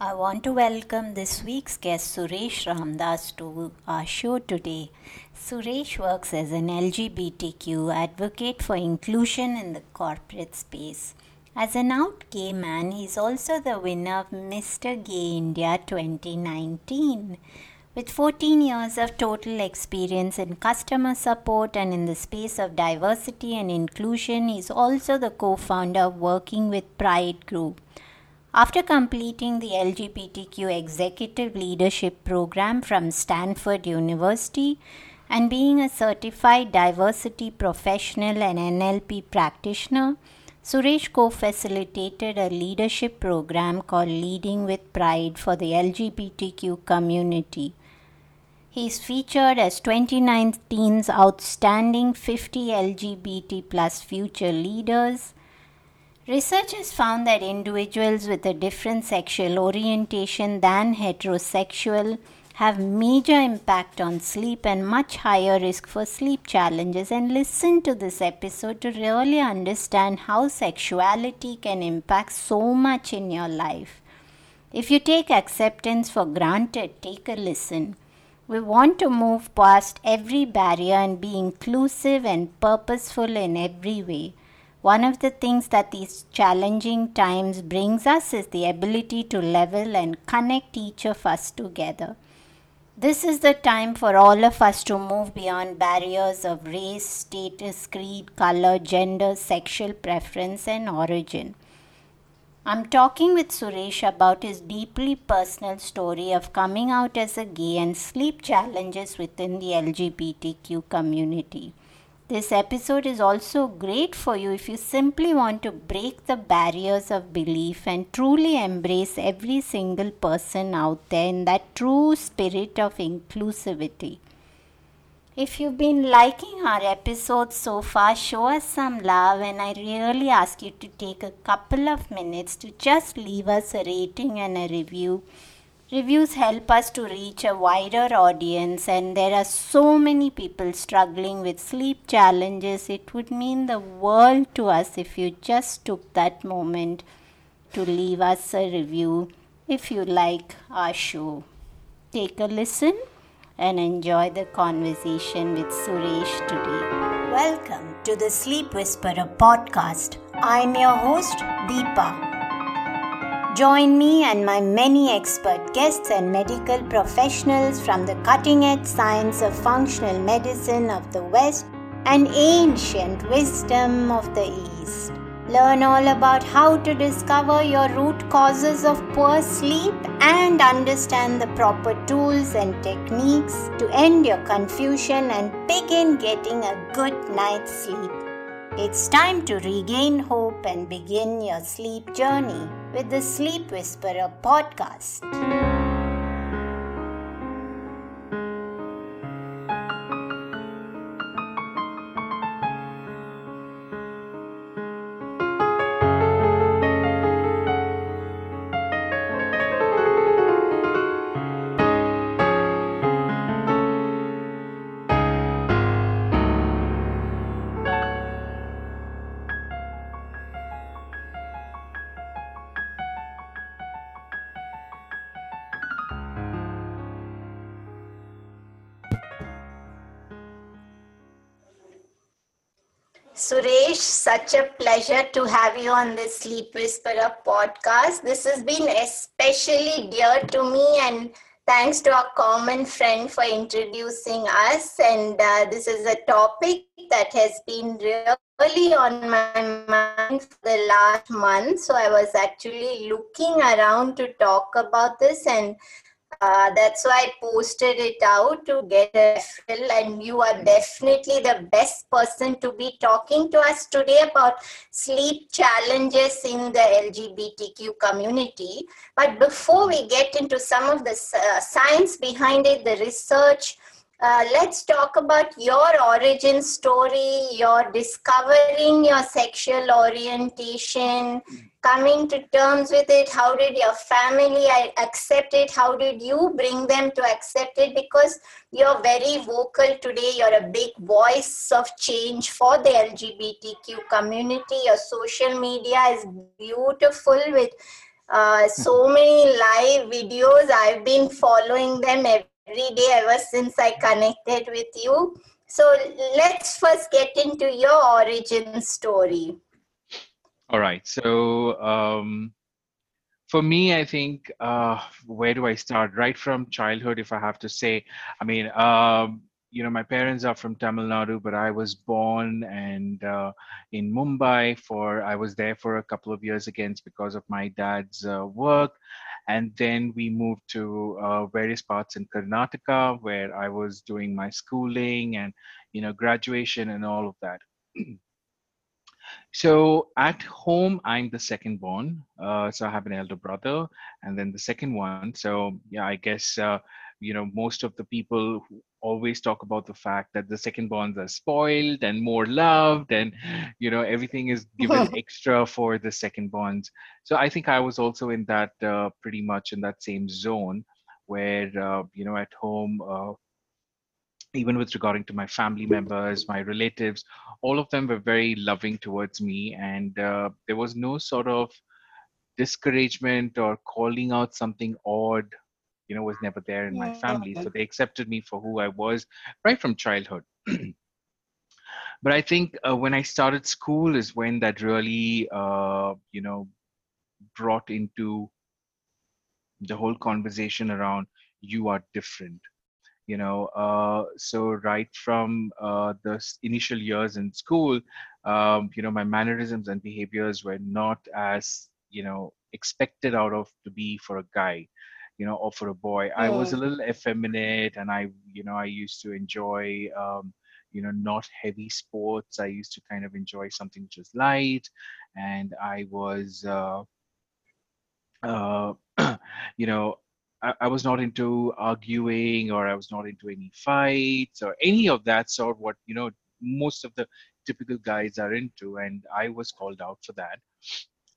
I want to welcome this week's guest Suresh Ramdas to our show today. Suresh works as an LGBTQ advocate for inclusion in the corporate space. As an out gay man, he is also the winner of Mr. Gay India 2019. With 14 years of total experience in customer support and in the space of diversity and inclusion, he is also the co founder of Working with Pride Group. After completing the LGBTQ Executive Leadership Program from Stanford University and being a certified diversity professional and NLP practitioner, Suresh co facilitated a leadership program called Leading with Pride for the LGBTQ community. He is featured as 2019's Outstanding 50 LGBT plus Future Leaders. Research has found that individuals with a different sexual orientation than heterosexual have major impact on sleep and much higher risk for sleep challenges and listen to this episode to really understand how sexuality can impact so much in your life. If you take acceptance for granted, take a listen. We want to move past every barrier and be inclusive and purposeful in every way. One of the things that these challenging times brings us is the ability to level and connect each of us together. This is the time for all of us to move beyond barriers of race, status, creed, color, gender, sexual preference, and origin. I'm talking with Suresh about his deeply personal story of coming out as a gay and sleep challenges within the LGBTQ community. This episode is also great for you if you simply want to break the barriers of belief and truly embrace every single person out there in that true spirit of inclusivity. If you've been liking our episodes so far, show us some love, and I really ask you to take a couple of minutes to just leave us a rating and a review. Reviews help us to reach a wider audience, and there are so many people struggling with sleep challenges. It would mean the world to us if you just took that moment to leave us a review if you like our show. Take a listen and enjoy the conversation with Suresh today. Welcome to the Sleep Whisperer podcast. I'm your host, Deepa. Join me and my many expert guests and medical professionals from the cutting edge science of functional medicine of the West and ancient wisdom of the East. Learn all about how to discover your root causes of poor sleep and understand the proper tools and techniques to end your confusion and begin getting a good night's sleep. It's time to regain hope and begin your sleep journey with the Sleep Whisperer podcast. Such a pleasure to have you on this Sleep Whisperer podcast. This has been especially dear to me, and thanks to our common friend for introducing us. And uh, this is a topic that has been really on my mind for the last month. So I was actually looking around to talk about this, and uh, that's why I posted it out to get a fill, and you are definitely the best person to be talking to us today about sleep challenges in the LGBTQ community. But before we get into some of the uh, science behind it, the research, uh, let's talk about your origin story, your discovering your sexual orientation, coming to terms with it. How did your family accept it? How did you bring them to accept it? Because you're very vocal today. You're a big voice of change for the lgbtq community. Your social media is beautiful with uh, so many live videos. I've been following them every day ever since I connected with you. So let's first get into your origin story. All right. So um, for me, I think uh, where do I start? Right from childhood, if I have to say. I mean, um, you know, my parents are from Tamil Nadu, but I was born and uh, in Mumbai for I was there for a couple of years again because of my dad's uh, work, and then we moved to uh, various parts in Karnataka where I was doing my schooling and you know graduation and all of that. so at home i'm the second born uh, so i have an elder brother and then the second one so yeah i guess uh, you know most of the people always talk about the fact that the second bonds are spoiled and more loved and you know everything is given extra for the second bonds. So i think i was also in that uh, pretty much in that same zone where uh, you know at home uh, even with regarding to my family members my relatives all of them were very loving towards me and uh, there was no sort of discouragement or calling out something odd you know was never there in my family so they accepted me for who i was right from childhood. But i think uh, when i started school is when that really uh, you know brought into the whole conversation around you are different you know uh, so right from uh, the initial years in school um, you know my mannerisms and behaviors were not as you know expected out of to be for a guy you know, or for a boy. I was a little effeminate, and I, you know, I used to enjoy, um, you know, not heavy sports. I used to kind of enjoy something which was light, and I was, uh, uh, you know, I, I, was not into arguing, or I was not into any fights, or any of that sort. What you know, most of the typical guys are into, and I was called out for that.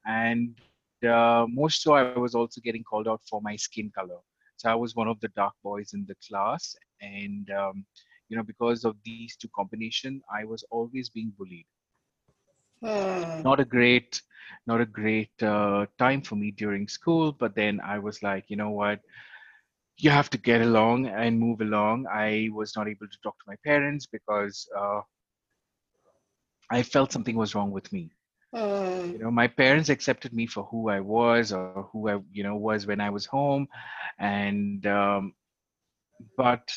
And uh, most so I was also getting called out for my skin color. So I was one of the dark boys in the class, and um, you know because of these two combination, I was always being bullied. Hmm. Not a great, not a great uh, time for me during school. But then I was like, you know what? You have to get along and move along. I was not able to talk to my parents because uh, I felt something was wrong with me Mm. You know, my parents accepted me for who I was or who I, you know, was when I was home, and um, but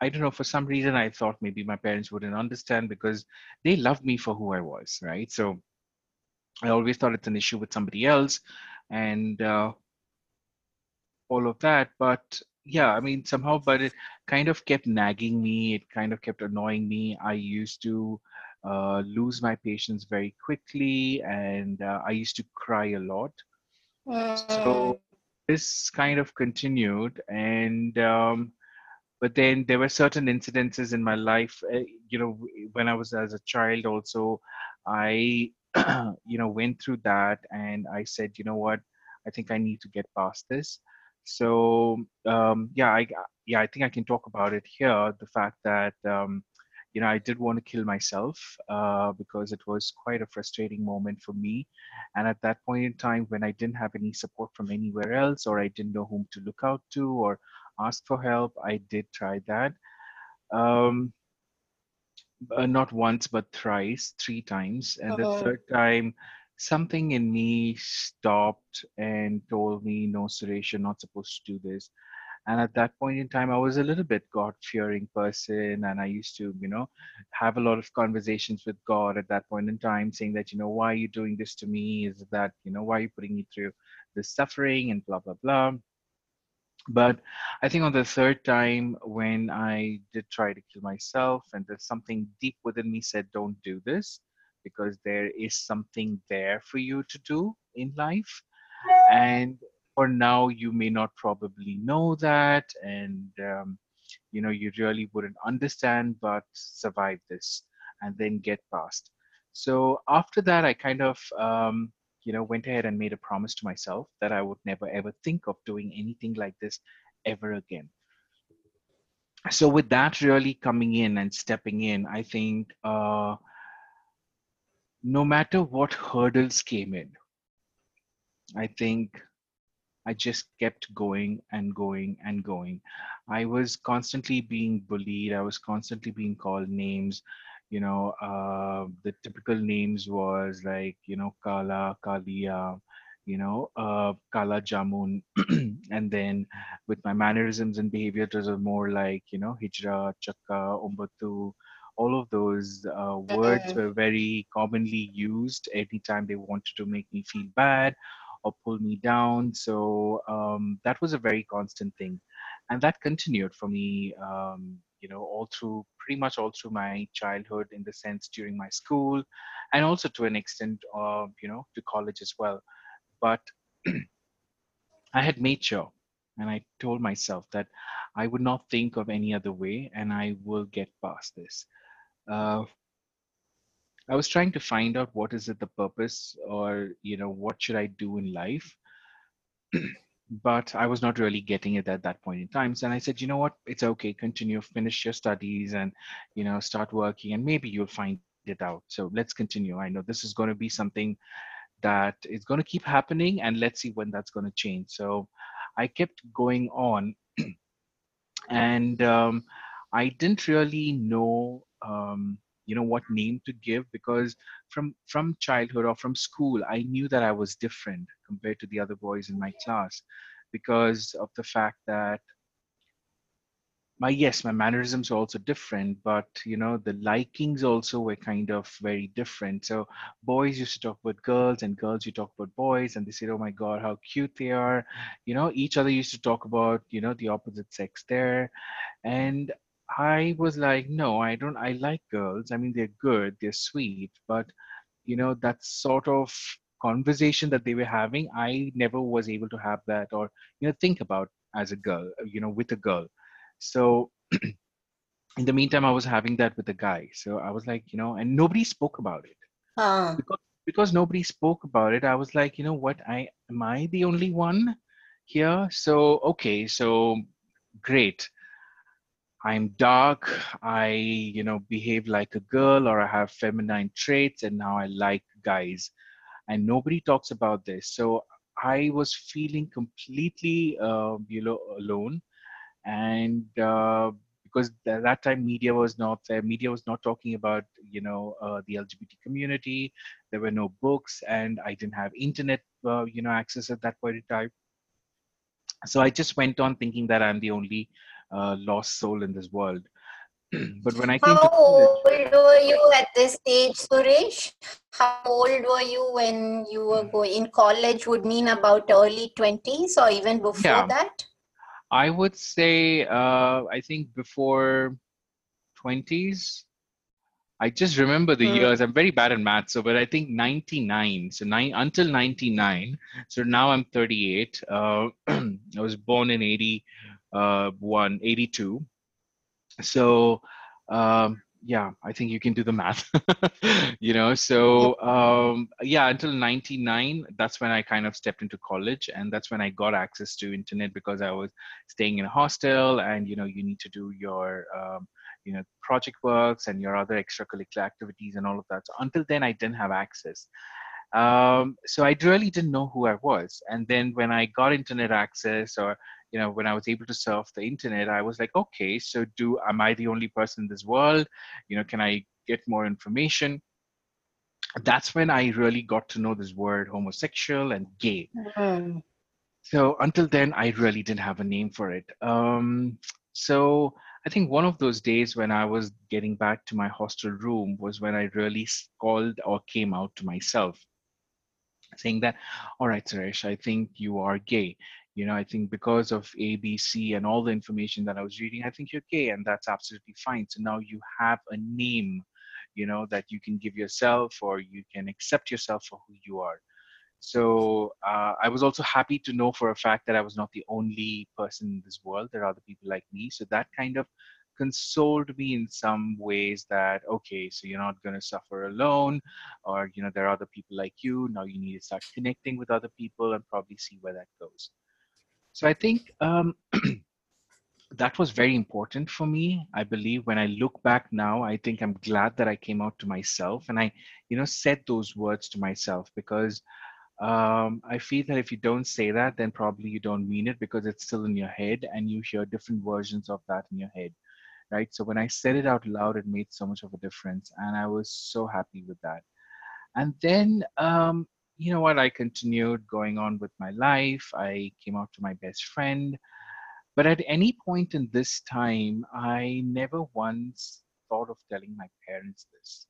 I don't know. For some reason, I thought maybe my parents wouldn't understand because they loved me for who I was, right? So I always thought it's an issue with somebody else, and uh, all of that. But yeah, I mean, somehow, but it kind of kept nagging me. It kind of kept annoying me. I used to uh, lose my patience very quickly, and uh, I used to cry a lot. So this kind of continued, and um, but then there were certain incidences in my life. Uh, you know, when I was as a child, also, I you know went through that, and I said, you know what, I think I need to get past this. So um, yeah, I yeah I think I can talk about it here. The fact that um, you know, I did want to kill myself uh, because it was quite a frustrating moment for me. And at that point in time, when I didn't have any support from anywhere else, or I didn't know whom to look out to or ask for help, I did try that. Um, uh, not once, but thrice, three times. And uh-huh. the third time, something in me stopped and told me, no, Suresh, you're not supposed to do this and at that point in time i was a little bit god fearing person and i used to you know have a lot of conversations with god at that point in time saying that you know why are you doing this to me? Is that you know why are you putting me through this suffering? and blah blah blah. But i think on the third time when i did try to kill myself and there's something deep within me said don't do this because there is something there for you to do in life. And for now you may not probably know that and um, you know you really wouldn't understand but survive this and then get past. So after that i kind of um, you know went ahead and made a promise to myself that i would never ever think of doing anything like this ever again. So with that really coming in and stepping in i think uh, no matter what hurdles came in i think I just kept going and going and going. I was constantly being bullied. I was constantly being called names. You know, uh, the typical names was like, you know, Kala, Kalia, you know, uh, Kala Jamun. and then with my mannerisms and behavior, it was more like, you know, Hijra, Chakka, Umbatu. All of those uh, words were very commonly used anytime they wanted to make me feel bad or pull me down. So um, that was a very constant thing. And that continued for me, um, you know, all through pretty much all through my childhood, in the sense during my school, and also to an extent, uh, you know, to college as well. But I had made sure and I told myself that I would not think of any other way and I will get past this. Uh, I was trying to find out what is it the purpose or you know what should I do in life but I was not really getting it at that point in time. So and I said, you know what, it's okay, continue, finish your studies and you know, start working and maybe you'll find it out. So let's continue. I know this is going to be something that is going to keep happening and let's see when that's going to change. So I kept going on and um, I didn't really know um, you know what name to give because from from childhood or from school i knew that i was different compared to the other boys in my mm-hmm. class because of the fact that my yes my mannerisms were also different but you know the likings also were kind of very different. So boys used to talk about girls and girls you talk about boys and they said oh my god how cute they are. You know each other used to talk about you know the opposite sex there. And I was like, no, I don't. I like girls. I mean, they're good, they're sweet, but you know, that sort of conversation that they were having, I never was able to have that or you know think about as a girl, you know, with a girl. So in the meantime, I was having that with a guy. So I was like, you know, and nobody spoke about it Huh. because because nobody spoke about it. I was like, you know what? I am I the only one here? So okay, so great I'm dark, I, you know, behave like a girl or I have feminine traits and now I like guys. And nobody talks about this. So I was feeling completely, uh, you know, alone. And uh, because at that time media was not there, media was not talking about, you know, uh, the LGBT community. There were no books and I didn't have internet, uh, you know, access at that point in time. So I just went on thinking that I'm the only uh, lost soul in this world. but when I came How to college, old were you at this stage, Suresh? How old were you when you were going in college? Would mean about early 20s or even before Yeah. that? I would say uh, I think before 20s. I just remember the Hmm. years. I'm very bad at math, so but I think 99. So nine until 99. So now I'm 38. Uh, I was born in 81, 82. So um, yeah, I think you can do the math. you know, so um, yeah, until 99, that's when I kind of stepped into college, and that's when I got access to internet because I was staying in a hostel, and you know, you need to do your um, you know project works and your other extracurricular activities and all of that. So until then, I didn't have access. Um, so I really didn't know who I was, and then when I got internet access or you know when i was able to surf the internet i was like okay so do am i the only person in this world? You know can i get more information? That's when i really got to know this word homosexual and gay. Hmm. so until then i really didn't have a name for it. Um, so i think one of those days when i was getting back to my hostel room was when i really called or came out to myself saying that all right suresh i think you are gay you know i think because of abc and all the information that i was reading i think you're gay and that's absolutely fine. So now you have a name you know that you can give yourself or you can accept yourself for who you are. So uh, i was also happy to know for a fact that i was not the only person in this world. There are other people like me. So that kind of consoled me in some ways that okay so you're not going to suffer alone or you know there are other people like you. Now you need to start connecting with other people and probably see where that goes so i think um, that was very important for me i believe when i look back now i think i'm glad that i came out to myself and i you know said those words to myself because um, I feel that if you don't say that, then probably you don't mean it because it's still in your head and you hear different versions of that in your head, right? So when I said it out loud, it made so much of a difference, and I was so happy with that. And then, um, you know what? I continued going on with my life. I came out to my best friend, but at any point in this time, I never once thought of telling my parents this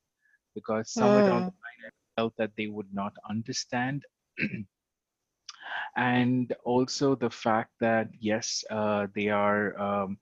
because somewhere down the Mm. line, I felt that they would not understand and also the fact that yes uh, they are um,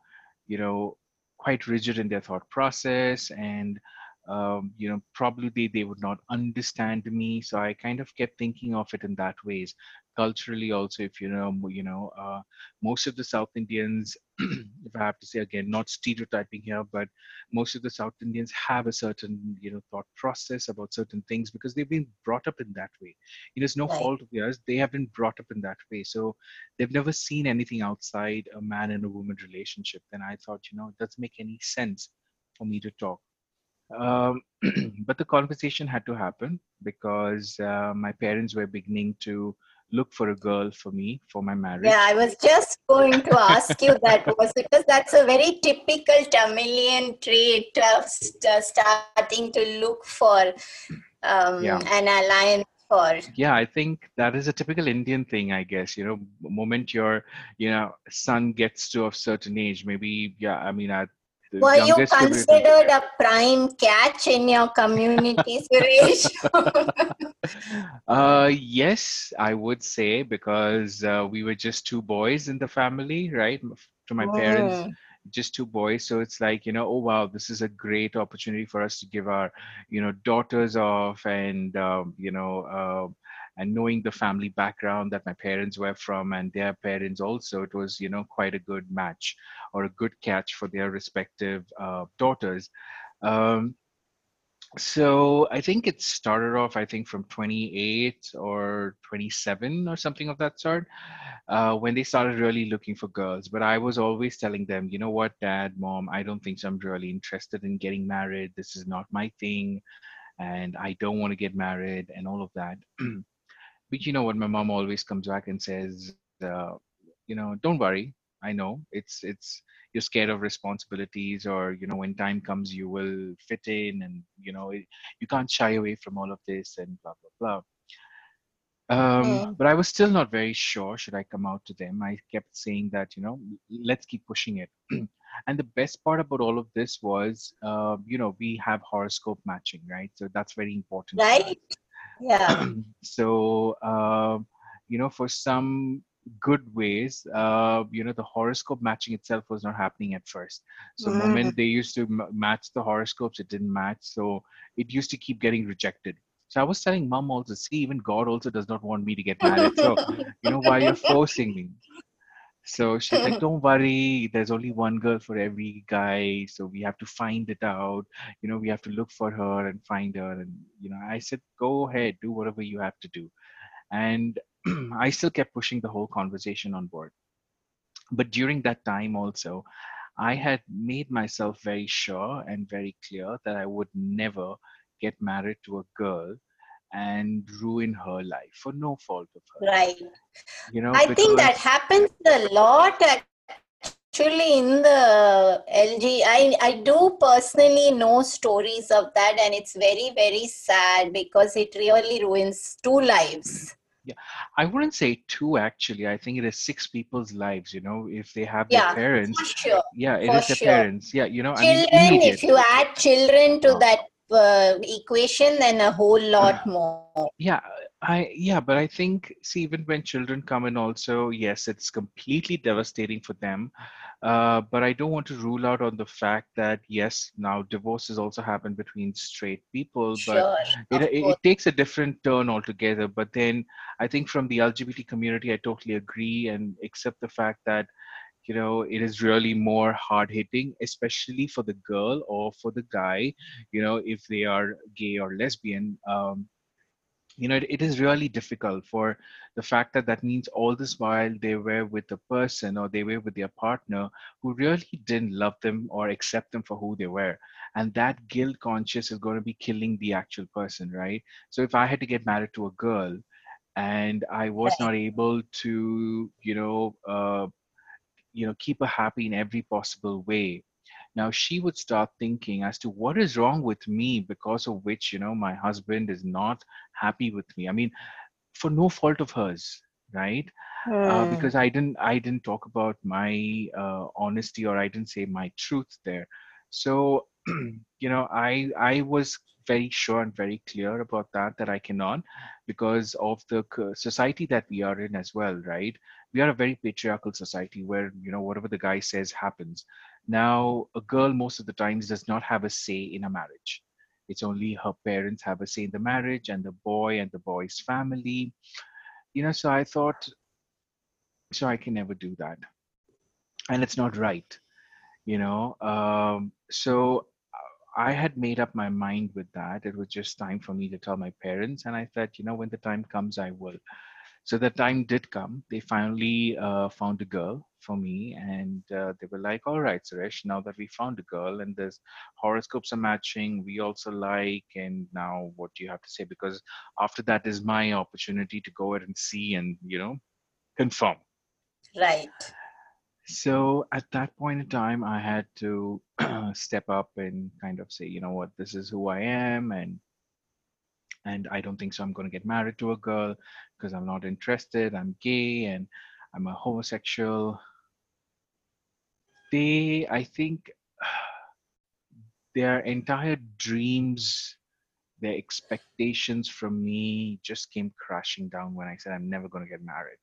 you know quite rigid in their thought process and um, you know probably they, would not understand me so i kind of kept thinking of it in that ways culturally also if you know you know uh, most of the south indians if i have to say again not stereotyping here but most of the south indians have a certain you know thought process about certain things because they've been brought up in that way you know, it's no Right. fault of theirs. They have been brought up in that way. So they've never seen anything outside a man and a woman relationship. Then I thought, you know, it doesn't make any sense for me to talk. Um, but the conversation had to happen because uh, my parents were beginning to look for a girl for me for my marriage. Yeah, I was just going to ask you that was because that's a very typical Tamilian trait of st- starting to look for um, Yeah. an alliance for. yeah i think that is a typical indian thing i guess you know moment your you know son gets to a certain age maybe yeah i mean at Were you considered a prime catch in your community, Suresh? uh yes i would say because uh, we were just two boys in the family right to my parents Mm. just two boys so it's like you know oh wow this is a great opportunity for us to give our you know daughters off and um, you know uh, and knowing the family background that my parents were from and their parents also it was you know quite a good match or a good catch for their respective uh, daughters um, so I think it started off, I think, from 28 or 27 or something of that sort, uh, when they started really looking for girls. But I was always telling them, you know what, dad, mom, I don't think so. I'm really interested in getting married. This is not my thing. And I don't want to get married and all of that. but you know what, my mom always comes back and says, uh, you know, don't worry. I know it's it's you're scared of responsibilities or you know when time comes you will fit in and you know it, you can't shy away from all of this and blah blah blah um, but i was still not very sure should i come out to them i kept saying that you know let's keep pushing it and the best part about all of this was uh, you know we have horoscope matching right so that's very important. Right? Yeah. so um, you know for some good ways uh, you know the horoscope matching itself was not happening at first. So Mm. moment they used to m- match the horoscopes it didn't match. So it used to keep getting rejected. So i was telling mom also see even god also does not want me to get married. So you know why you're forcing me so she's like don't worry there's only one girl for every guy so we have to find it out. You know we have to look for her and find her. And you know i said go ahead do whatever you have to do. And i still kept pushing the whole conversation on board. But during that time also i had made myself very sure and very clear that i would never get married to a girl and ruin her life for no fault of her Right. you know I think that happens a lot actually in the LG. I, I do personally know stories of that, and it's very, very sad because it really ruins two lives. Yeah, I wouldn't say two actually. I think it is six people's lives, you know, if they have their Yeah, parents. For sure. Yeah, it for is their sure. parents. Yeah, you know, I mean, Children, if you add children to Oh. that uh, equation, then a whole lot more. yeah, I yeah, but I think see, even when children come in, also yes, it's completely devastating for them. Uh, but I don't want to rule out on the fact that yes, now divorces also happen between straight people, but Sure. it, of it, course. it takes a different turn altogether but then i think from the lgbt community i totally agree and accept the fact that you know it is really more hard hitting especially for the girl or for the guy you know if they are gay or lesbian um, you know it, it is really difficult for the fact that that means all this while they were with a person or they were with their partner who really didn't love them or accept them for who they were. And that guilt conscious is going to be killing the actual person right? So if i had to get married to a girl and I was not able to, you know, uh, you know, keep her happy in every possible way. Now she would start thinking as to what is wrong with me because of which, you know, my husband is not happy with me. I mean, for no fault of hers, right? uh, Hmm. because I didn't I didn't talk about my uh, honesty or I didn't say my truth there. So you know I I was very sure and very clear about that that I cannot because of the society that we are in as well, right? We are a very patriarchal society where you know whatever the guy says happens. Now a girl most of the times does not have a say in a marriage. It's only her parents have a say in the marriage and the boy and the boy's family. You know so i thought so i can never do that. And it's not right you know um, so uh, i had made up my mind with that. It was just time for me to tell my parents. And i thought you know when the time comes i will so the time did come. They finally uh, found a girl for me and uh, they were like all right suresh now that we found a girl and there's horoscopes are matching we also like and now what do you have to say? Because after that is my opportunity to go ahead and see and you know confirm. Right. so at that point in time, I had to step up and kind of say, you know what, this is who I am, and and I don't think so. I'm going to get married to a girl because I'm not interested. I'm gay and I'm a homosexual. They, I think, their entire dreams, their expectations from me just came crashing down when I said I'm never going to get married.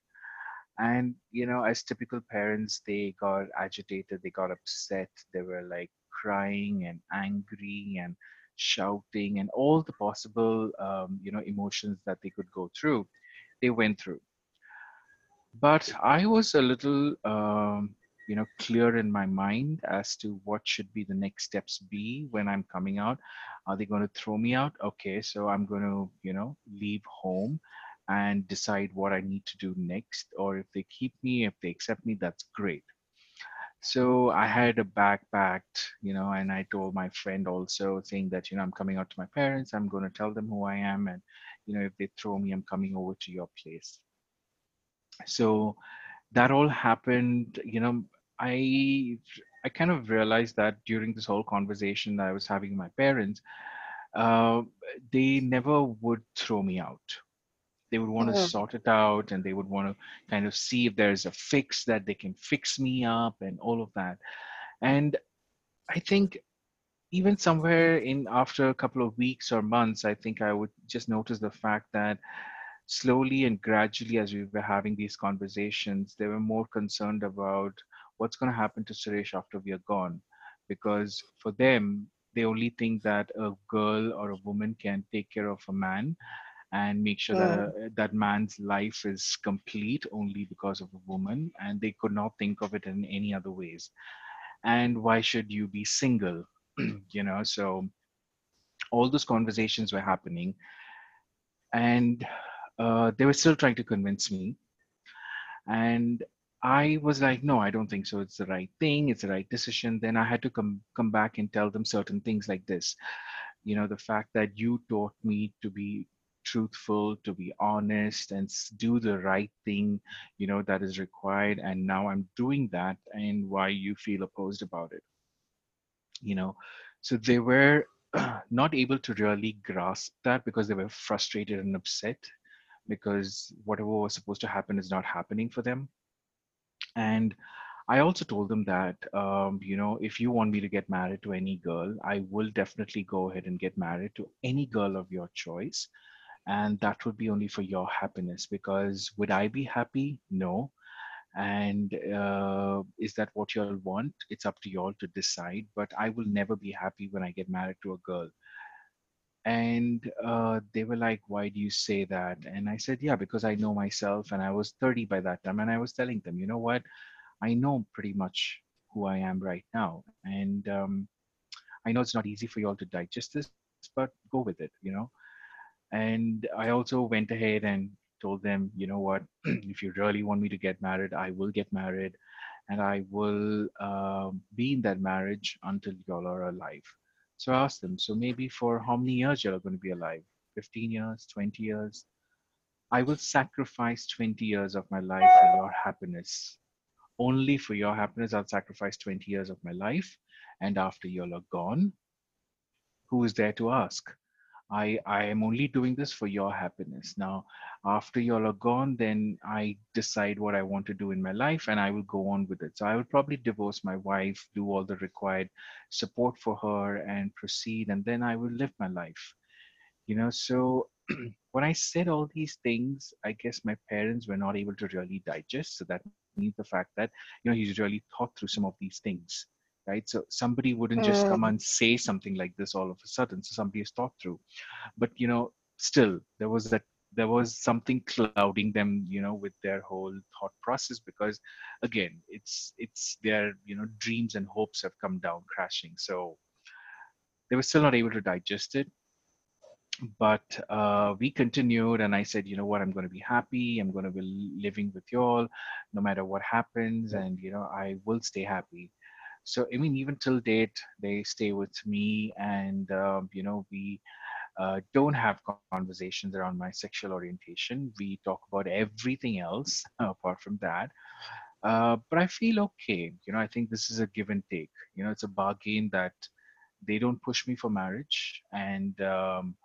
and you know as typical parents they got agitated they got upset they were like crying and angry and shouting and all the possible um, you know emotions that they could go through they went through but i was a little um, you know clear in my mind as to what should be the next steps be when i'm coming out are they going to throw me out okay so i'm going to you know leave home and decide what I need to do next. Or if they keep me, if they accept me, that's great. So I had a backpacked you know, and I told my friend also saying that, you know, I'm coming out to my parents, I'm going to tell them who I am. And, you know, if they throw me, I'm coming over to your place. So that all happened, you know, I I kind of realized that during this whole conversation that I was having with my parents, uh, they never would throw me out they would want to Hmm. sort it out and they would want to kind of see if there's a fix that they can fix me up and all of that. And i think even somewhere in after a couple of weeks or months i think i would just notice the fact that slowly and gradually as we were having these conversations they were more concerned about what's going to happen to suresh after we are gone. Because for them they only think that a girl or a woman can take care of a man and make sure that Hmm. uh, that man's life is complete only because of a woman and they could not think of it in any other ways. And why should you be single? You know so all those conversations were happening and uh, they were still trying to convince me. And i was like no i don't think so. It's the right thing. It's the right decision. Then i had to come come back and tell them certain things like this. You know the fact that you taught me to be truthful to be honest and do the right thing you know that is required and now i'm doing that and why you feel opposed about it you know so they were not able to really grasp that because they were frustrated and upset because whatever was supposed to happen is not happening for them and I also told them that, um, you know, if you want me to get married to any girl, I will definitely go ahead and get married to any girl of your choice. And that would be only for your happiness because would I be happy? No. And uh, is that what you all want? It's up to you all to decide. But I will never be happy when I get married to a girl. And uh, they were like, Why do you say that? And I said, Yeah, because I know myself. And I was 30 by that time. And I was telling them, You know what? I know pretty much who I am right now. And um, I know it's not easy for you all to digest this, but go with it, you know. And I also went ahead and told them, you know what, if you really want me to get married, I will get married and I will um, be in that marriage until y'all are alive. So I asked them, so maybe for how many years y'all are going to be alive? 15 years, 20 years? I will sacrifice 20 years of my life for your happiness. Only for your happiness, I'll sacrifice 20 years of my life. And after y'all are gone, who is there to ask? I, I am only doing this for your happiness. Now, after you all are gone, then I decide what I want to do in my life and I will go on with it. So I will probably divorce my wife, do all the required support for her and proceed, and then I will live my life. You know, so when I said all these things, I guess my parents were not able to really digest. So that means the fact that, you know, he's really thought through some of these things right? So somebody wouldn't just come mm. and say something like this all of a sudden. So somebody has thought through. But you know still there was that there was something clouding them you know with their whole thought process because again it's it's their you know dreams and hopes have come down crashing. So they were still not able to digest it. But uh, we continued and i said you know what? I'm going to be happy. I'm going to be living with you all no matter what happens and you know i will stay happy so i mean even till date they stay with me and um, you know we uh, don't have conversations around my sexual orientation. We talk about everything else apart from that. Uh, but i feel okay. You know i think this is a give and take. You know it's a bargain that they don't push me for marriage. And um,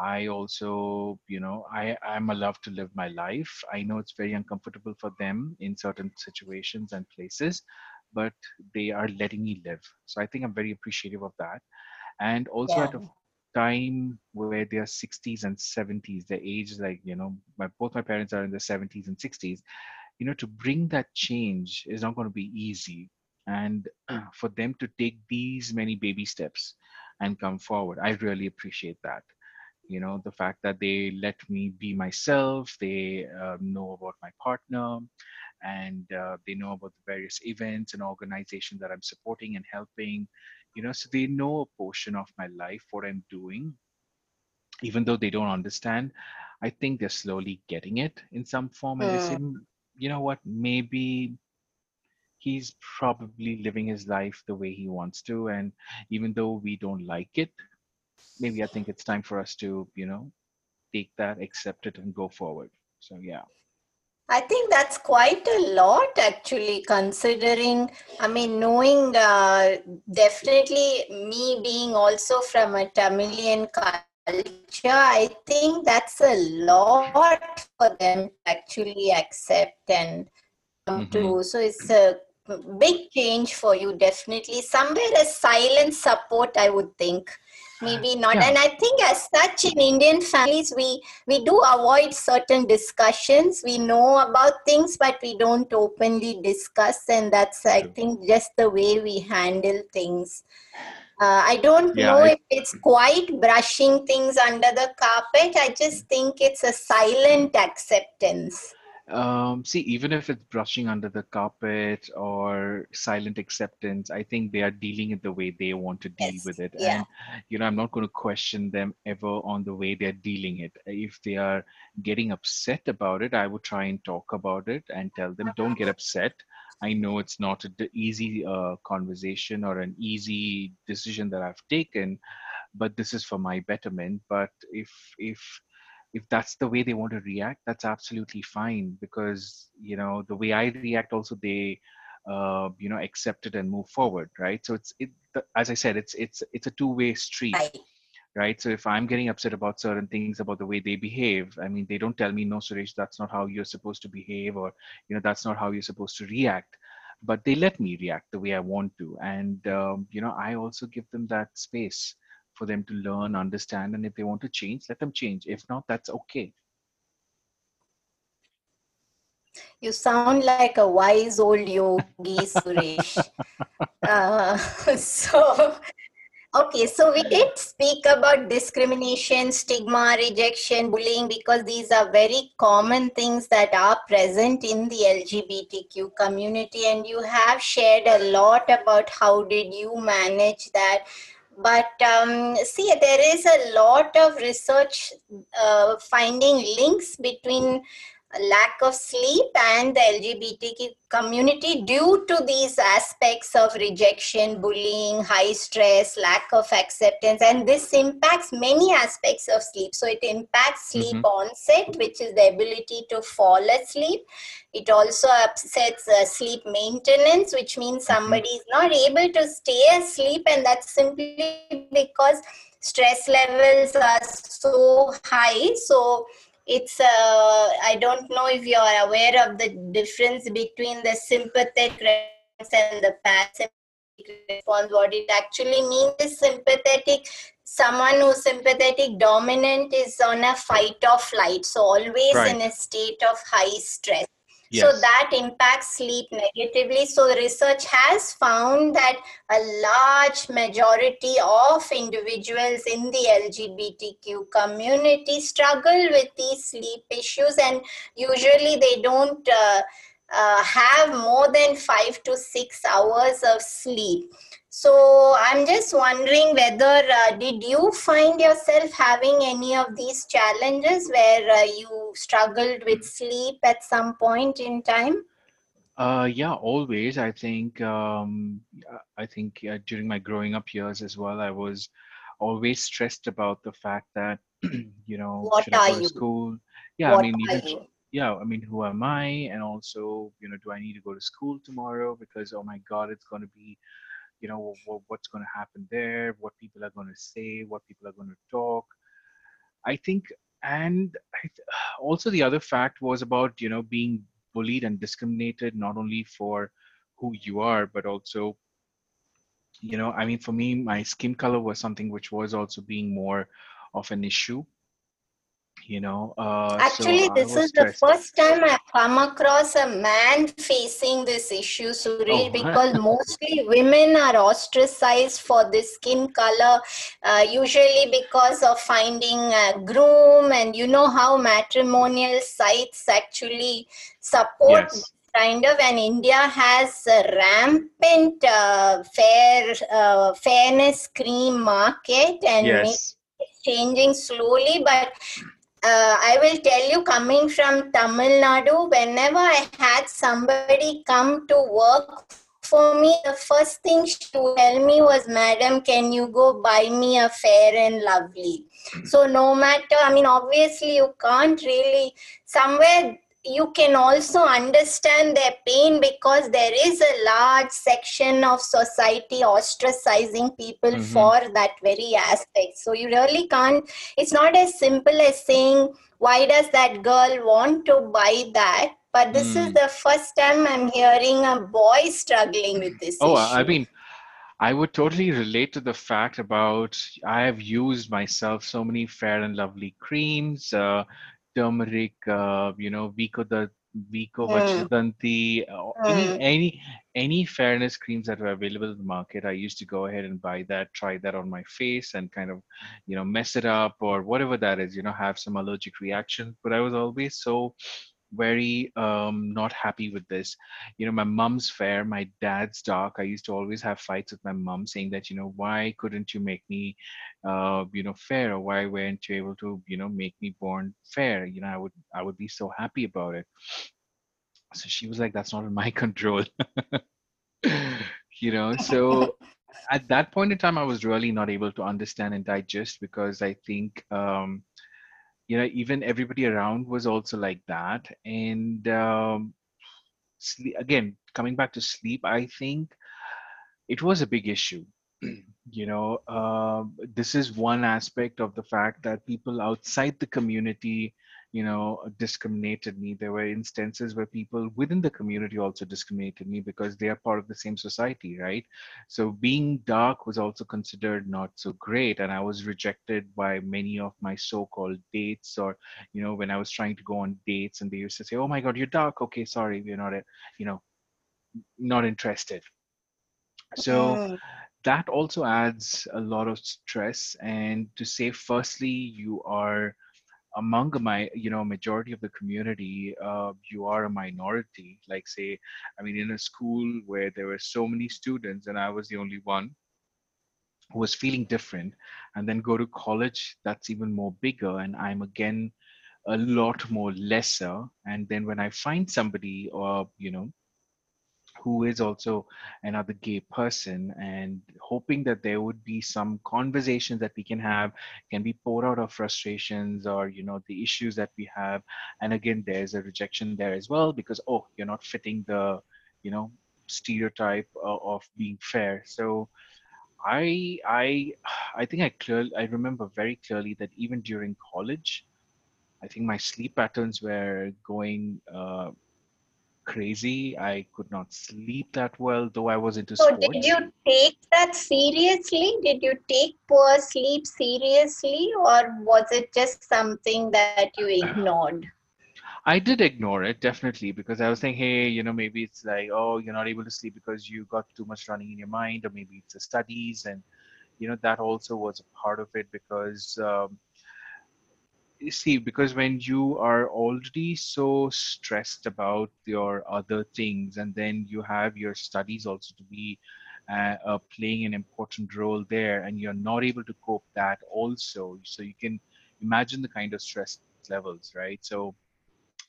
i also you know i i'm allowed to live my life. I know it's very uncomfortable for them in certain situations and places but they are letting me live. So I think I'm very appreciative of that. And also yeah. at a time where they are 60s and 70s, their age like, you know, my, both my parents are in their 70s and 60s, you know, to bring that change is not going to be easy. And for them to take these many baby steps and come forward, I really appreciate that you know the fact that they let me be myself they uh, know about my partner and uh, they know about the various events and organizations that I'm supporting and helping. You know, so they know a portion of my life, what I'm doing, even though they don't understand. I think they're slowly getting it in some form, and mm. they say, hmm. you know what, maybe he's probably living his life the way he wants to, and even though we don't like it, maybe I think it's time for us to, you know, take that, accept it, and go forward. So yeah. I think that's quite a lot actually, considering, I mean, knowing uh, definitely me being also from a Tamilian culture, I think that's a lot for them to actually accept and come mm-hmm. to. So it's a big change for you, definitely. Somewhere a silent support, I would think maybe not. Yeah. and i think as such in indian families we we do avoid certain discussions. We know about things but we don't openly discuss. And that's i think just the way we handle things. Uh, i don't yeah, know I, if it's quite brushing things under the carpet. I just think it's a silent acceptance um, see, even if it's brushing under the carpet or silent acceptance, I think they are dealing it the way they want to deal yes. with it. Yeah. And, you know, I'm not going to question them ever on the way they're dealing it. If they are getting upset about it, I would try and talk about it and tell them, don't get upset. I know it's not an easy uh, conversation or an easy decision that I've taken, but this is for my betterment. But if, if, if that's the way they want to react that's absolutely fine because you know the way i react also they uh, you know accept it and move forward right? So it's it as i said it's it's it's a two-way street right. right? So if i'm getting upset about certain things about the way they behave i mean they don't tell me no suresh that's not how you're supposed to behave or you know that's not how you're supposed to react. But they let me react the way i want to and um, you know i also give them that space for them to learn, understand, and if they want to change, let them change. If not, that's okay. You sound like a wise old yogi, Suresh. uh, so, okay, so we did speak about discrimination, stigma, rejection, bullying, because these are very common things that are present in the LGBTQ community. And you have shared a lot about how did you manage that but um, see, there is a lot of research uh, finding links between lack of sleep and the LGBTQ community due to these aspects of rejection, bullying, high stress, lack of acceptance, and this impacts many aspects of sleep. So it impacts sleep mm-hmm. onset, which is the ability to fall asleep. It also upsets uh, sleep maintenance, which means mm-hmm. somebody is not able to stay asleep, and that's simply because stress levels are so high. So it's uh, i don't know if you are aware of the difference between the sympathetic response and the parasympathetic response. What it actually means is sympathetic someone who's sympathetic dominant is on a fight or flight. So always right. in a state of high stress Yes. So that impacts sleep negatively. So research has found that a large majority of individuals in the LGBTQ community struggle with these sleep issues, and usually they don't. Uh, uh, have more than five to six hours of sleep. So I'm just wondering whether uh, did you find yourself having any of these challenges where uh, you struggled with sleep at some point in time? Uh, yeah, always. I think um, I think uh, during my growing up years as well, I was always stressed about the fact that you know what should I go you? school? Yeah, what I mean, even, yeah, I mean, who am I? And also, you know, do I need to go to school tomorrow? Because oh my God, it's going to be you know what's going to happen there what people are going to say what people are going to talk i think and also the other fact was about you know being bullied and discriminated not only for who you are but also you know i mean for me my skin color was something which was also being more of an issue you know uh, actually so this is stressed. the first time i've come across a man facing this issue suresh oh. because mostly women are ostracized for this skin color uh, usually because of finding a groom and you know how matrimonial sites actually support yes kind of and india has a rampant uh, fair uh, fairness cream market and yes. it's changing slowly but uh, I will tell you, coming from Tamil Nadu, whenever I had somebody come to work for me, the first thing she would tell me was, Madam, can you go buy me a fair and lovely? So, no matter, I mean, obviously, you can't really, somewhere you can also understand their pain because there is a large section of society ostracizing people mm-hmm. for that very aspect so you really can't it's not as simple as saying why does that girl want to buy that but this mm. is the first time i'm hearing a boy struggling with this oh issue. i mean I would totally relate to the fact about I have used myself so many fair and lovely creams, uh, turmeric, uh, you know, Vicco the Vicco mm. Vajradanti, uh, mm. any, any any fairness creams that were available in the market. I used to go ahead and buy that, try that on my face, and kind of, you know, mess it up or whatever that is. You know, have some allergic reaction. But I was always so very um, not happy with this. You know, my mom's fair, my dad's dark. I used to always have fights with my mom saying that, you know, why couldn't you make me, uh, you know, fair, or why weren't you able to, you know, make me born fair? You know, I would, I would be so happy about it. So she was like, that's not in my control. you know, so at that point in time, I was really not able to understand and digest because I think. Um, you know even everybody around was also like that. And um, sleep, again coming back to sleep i think it was a big issue you know uh, this is one aspect of the fact that people outside the community you know discriminated me. There were instances where people within the community also discriminated me because they are part of the same society right? So being dark was also considered not so great and i was rejected by many of my so-called dates or you know when i was trying to go on dates and they used to say oh my god you're dark. Okay sorry we're not you know not interested. So mm. that also adds a lot of stress and to say firstly you are among my you know majority of the community uh, you are a minority. Like say i mean in a school where there were so many students and i was the only one who was feeling different and then go to college that's even more bigger and i'm again a lot more lesser. And then when i find somebody or you know who is also another gay person and hoping that there would be some conversations that we can have can be poured out of frustrations or you know the issues that we have. And again there's a rejection there as well because oh you're not fitting the you know stereotype of, of being fair. So i i i think i clearly i remember very clearly that even during college i think my sleep patterns were going uh, crazy. I could not sleep that well, though I was into so sports. did you take that seriously? Did you take poor sleep seriously, or was it just something that you ignored? I did ignore it definitely because I was thinking, hey, you know, maybe it's like, oh, you're not able to sleep because you got too much running in your mind, or maybe it's the studies, and you know that also was a part of it because um, see because when you are already so stressed about your other things and then you have your studies also to be uh, uh, playing an important role there and you're not able to cope that also so you can imagine the kind of stress levels right? So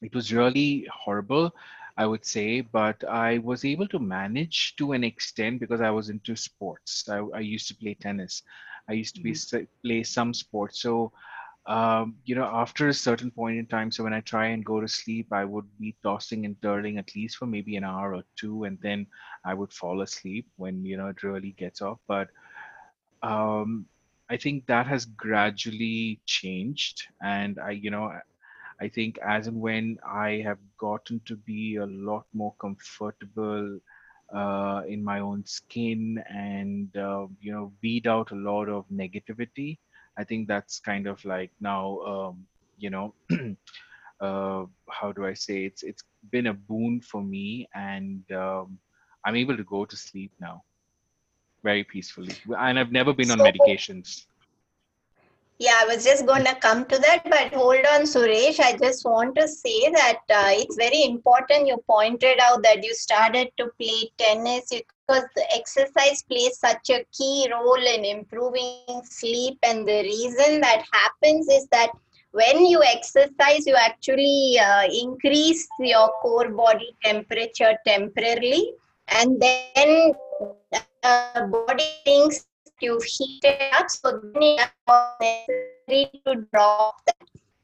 it was really horrible i would say but i was able to manage to an extent because i was into sports. I, I used to play tennis. I used to be mm-hmm. play some sports. So um, you know, after a certain point in time, so when I try and go to sleep, I would be tossing and turning at least for maybe an hour or two, and then I would fall asleep when you know it really gets off. But um, I think that has gradually changed, and I, you know, I think as and when I have gotten to be a lot more comfortable uh, in my own skin and uh, you know weed out a lot of negativity I think that's kind of like now, um, you know, uh, how do I say it's it's been a boon for me, and um, I'm able to go to sleep now very peacefully, and I've never been on medications. Yeah, I was just going to come to that, but hold on, Suresh. I just want to say that uh, it's very important. You pointed out that you started to play tennis because the exercise plays such a key role in improving sleep. And the reason that happens is that when you exercise, you actually uh, increase your core body temperature temporarily, and then uh, body thinks you've heated up, so then necessary to drop that.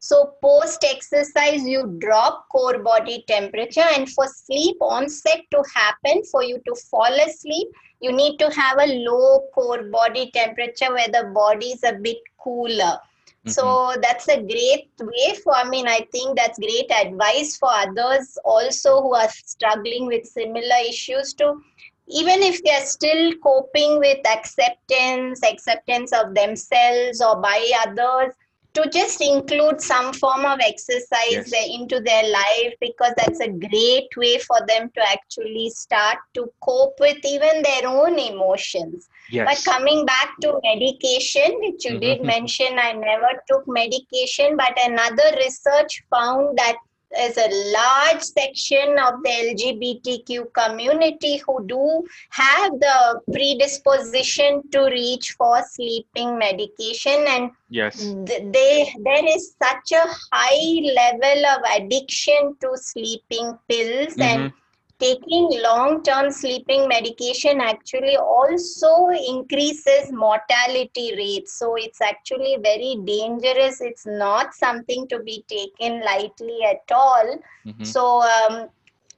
So post exercise, you drop core body temperature, and for sleep onset to happen, for you to fall asleep, you need to have a low core body temperature where the body is a bit cooler. Mm-hmm. So that's a great way for, I mean, I think that's great advice for others also who are struggling with similar issues to even if they're still coping with acceptance, acceptance of themselves or by others, to just include some form of exercise yes. into their life because that's a great way for them to actually start to cope with even their own emotions. Yes. But coming back to medication, which you mm-hmm. did mention, I never took medication, but another research found that there's a large section of the LGBTQ community who do have the predisposition to reach for sleeping medication. And yes. they there is such a high level of addiction to sleeping pills. Mm-hmm. and taking long term sleeping medication actually also increases mortality rates. So it's actually very dangerous. It's not something to be taken lightly at all. Mm-hmm. so um,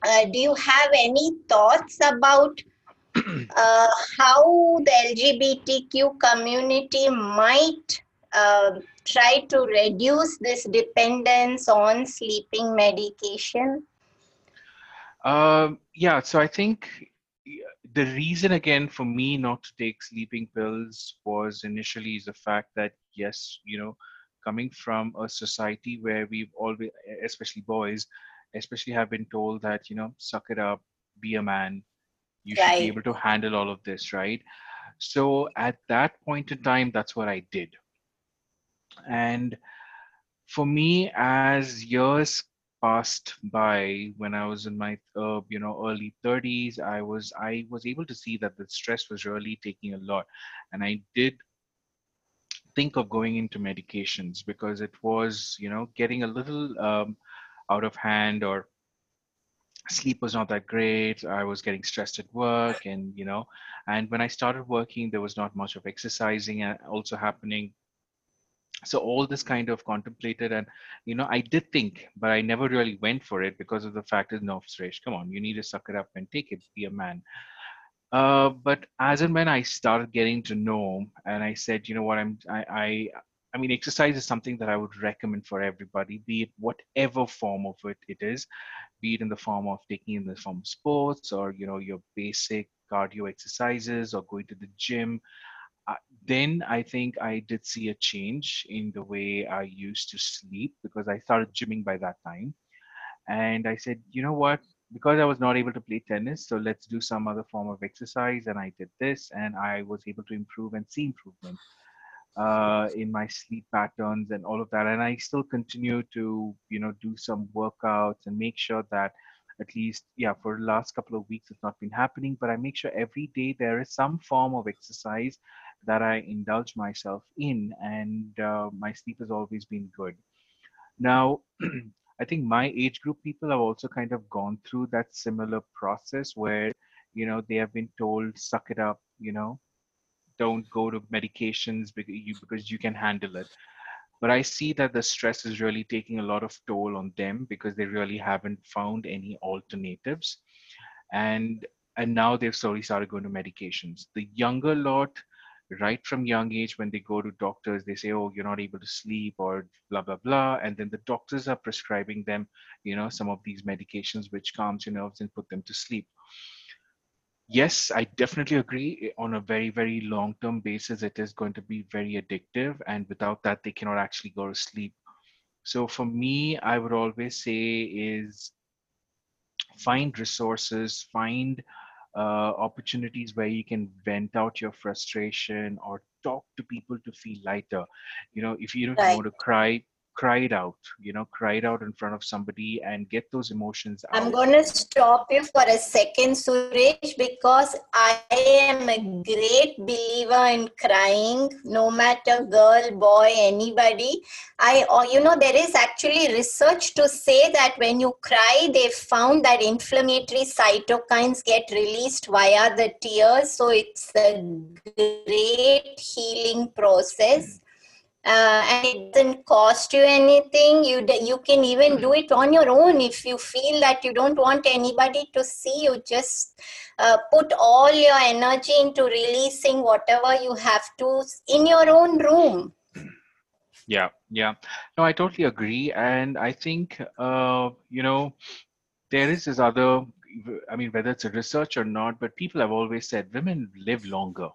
uh, do you have any thoughts about uh, how the lgbtq community might uh, try to reduce this dependence on sleeping medication um, yeah, so I think the reason again for me not to take sleeping pills was initially is the fact that yes, you know, coming from a society where we've always, especially boys, especially have been told that you know, suck it up, be a man, you right. should be able to handle all of this, right? So at that point in time, that's what I did, and for me, as years passed by when I was in my uh, you know early 30s, I was I was able to see that the stress was really taking a lot, and I did think of going into medications because it was, you know, getting a little um, out of hand or sleep was not that great. I was getting stressed at work and you know and when i started working there was not much of exercising also happening so all this kind of contemplated and you know i did think but i never really went for it because of the fact is no Suresh, come on you need to suck it up and take it be a man uh, but as and when i started getting to know and i said you know what i'm i i I mean, exercise is something that I would recommend for everybody, be it whatever form of it it is, be it in the form of taking in the form of sports or you know your basic cardio exercises or going to the gym. Then I think I did see a change in the way I used to sleep because I started gymming by that time. And I said, you know what? Because I was not able to play tennis, so let's do some other form of exercise. And I did this, and I was able to improve and see improvement uh, in my sleep patterns and all of that. And I still continue to, you know, do some workouts and make sure that at least, yeah, for the last couple of weeks, it's not been happening, but I make sure every day there is some form of exercise that I indulge myself in, and uh, my sleep has always been good. Now, I think my age group people have also kind of gone through that similar process where, you know, they have been told, suck it up, you know, don't go to medications because you, because you can handle it. But i see that the stress is really taking a lot of toll on them because they really haven't found any alternatives. And and now they've slowly started going to medications. The younger lot right from young age when they go to doctors they say oh you're not able to sleep or blah blah blah and then the doctors are prescribing them you know some of these medications which calms your nerves and put them to sleep yes, I definitely agree. On a very, very long term basis, it is going to be very addictive. And without that, they cannot actually go to sleep. So for me, I would always say is find resources, find uh, opportunities where you can vent out your frustration or talk to people to feel lighter. You know, if you don't right. want to cry, it out you know it out in front of somebody and get those emotions out. i'm going to stop you for a second suresh because i am a great believer in crying no matter girl boy anybody. I or you know there is actually research to say that when you cry they found that inflammatory cytokines get released via the tears. So it's a great healing process uh, and it doesn't cost you anything. You you can even do it on your own if you feel that you don't want anybody to see you. Just uh, put all your energy into releasing whatever you have to in your own room. Yeah yeah. No i totally agree. And i think uh, you know there is this other i mean whether it's a research or not but people have always said women live longer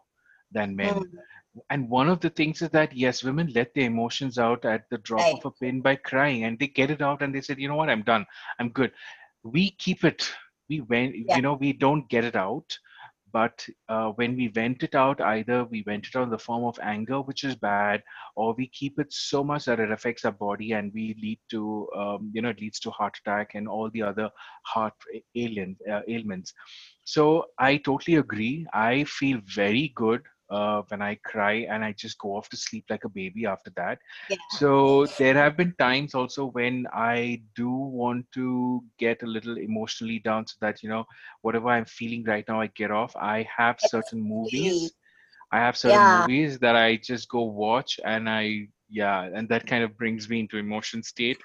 than men. Mm and one of the things is that yes women let their emotions out at the drop right. of a pin by crying and they get it out and they said you know what? I'm done. I'm good. We keep it. We went yeah. you know we don't get it out but uh, when we vent it out either we vent it out in the form of anger which is bad or we keep it so much that it affects our body and we lead to um, you know it leads to heart attack and all the other heart uh, ailments. So i totally agree. I feel very good uh, when I cry and I just go off to sleep like a baby after that. Yeah. So there have been times also when I do want to get a little emotionally down so that, you know, whatever I'm feeling right now, I get off. I have certain movies. I have certain yeah. movies that I just go watch and I, yeah, and that kind of brings me into emotion state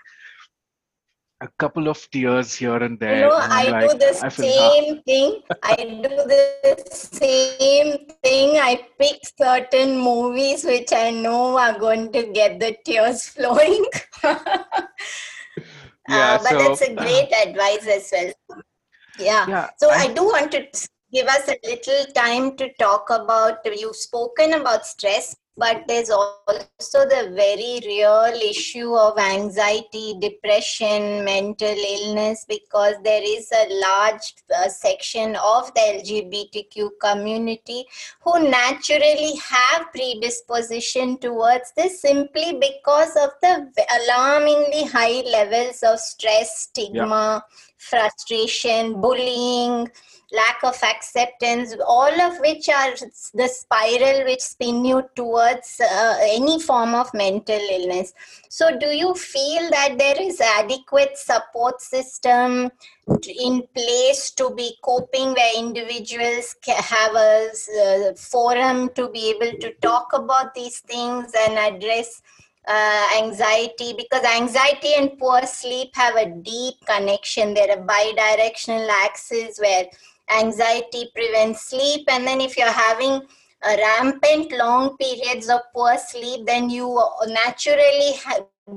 a couple of tears here and there. You know, I like, do the I same thing. I do the same thing. I pick certain movies which I know are going to get the tears flowing. yeah, uh, but so, that's a great uh, advice as well. Yeah. yeah so I, I do want to give us a little time to talk about you've spoken about stress but there's also the very real issue of anxiety depression mental illness because there is a large uh, section of the lgbtq community who naturally have predisposition towards this simply because of the alarmingly high levels of stress stigma frustration, bullying, lack of acceptance, all of which are the spiral which spin you towards uh, any form of mental illness. So, do you feel that there is adequate support system in place to be coping where individuals have a forum to be able to talk about these things and address uh, anxiety because anxiety and poor sleep have a deep connection. They're a bidirectional axis where anxiety prevents sleep and then if you're having a rampant long periods of poor sleep then you naturally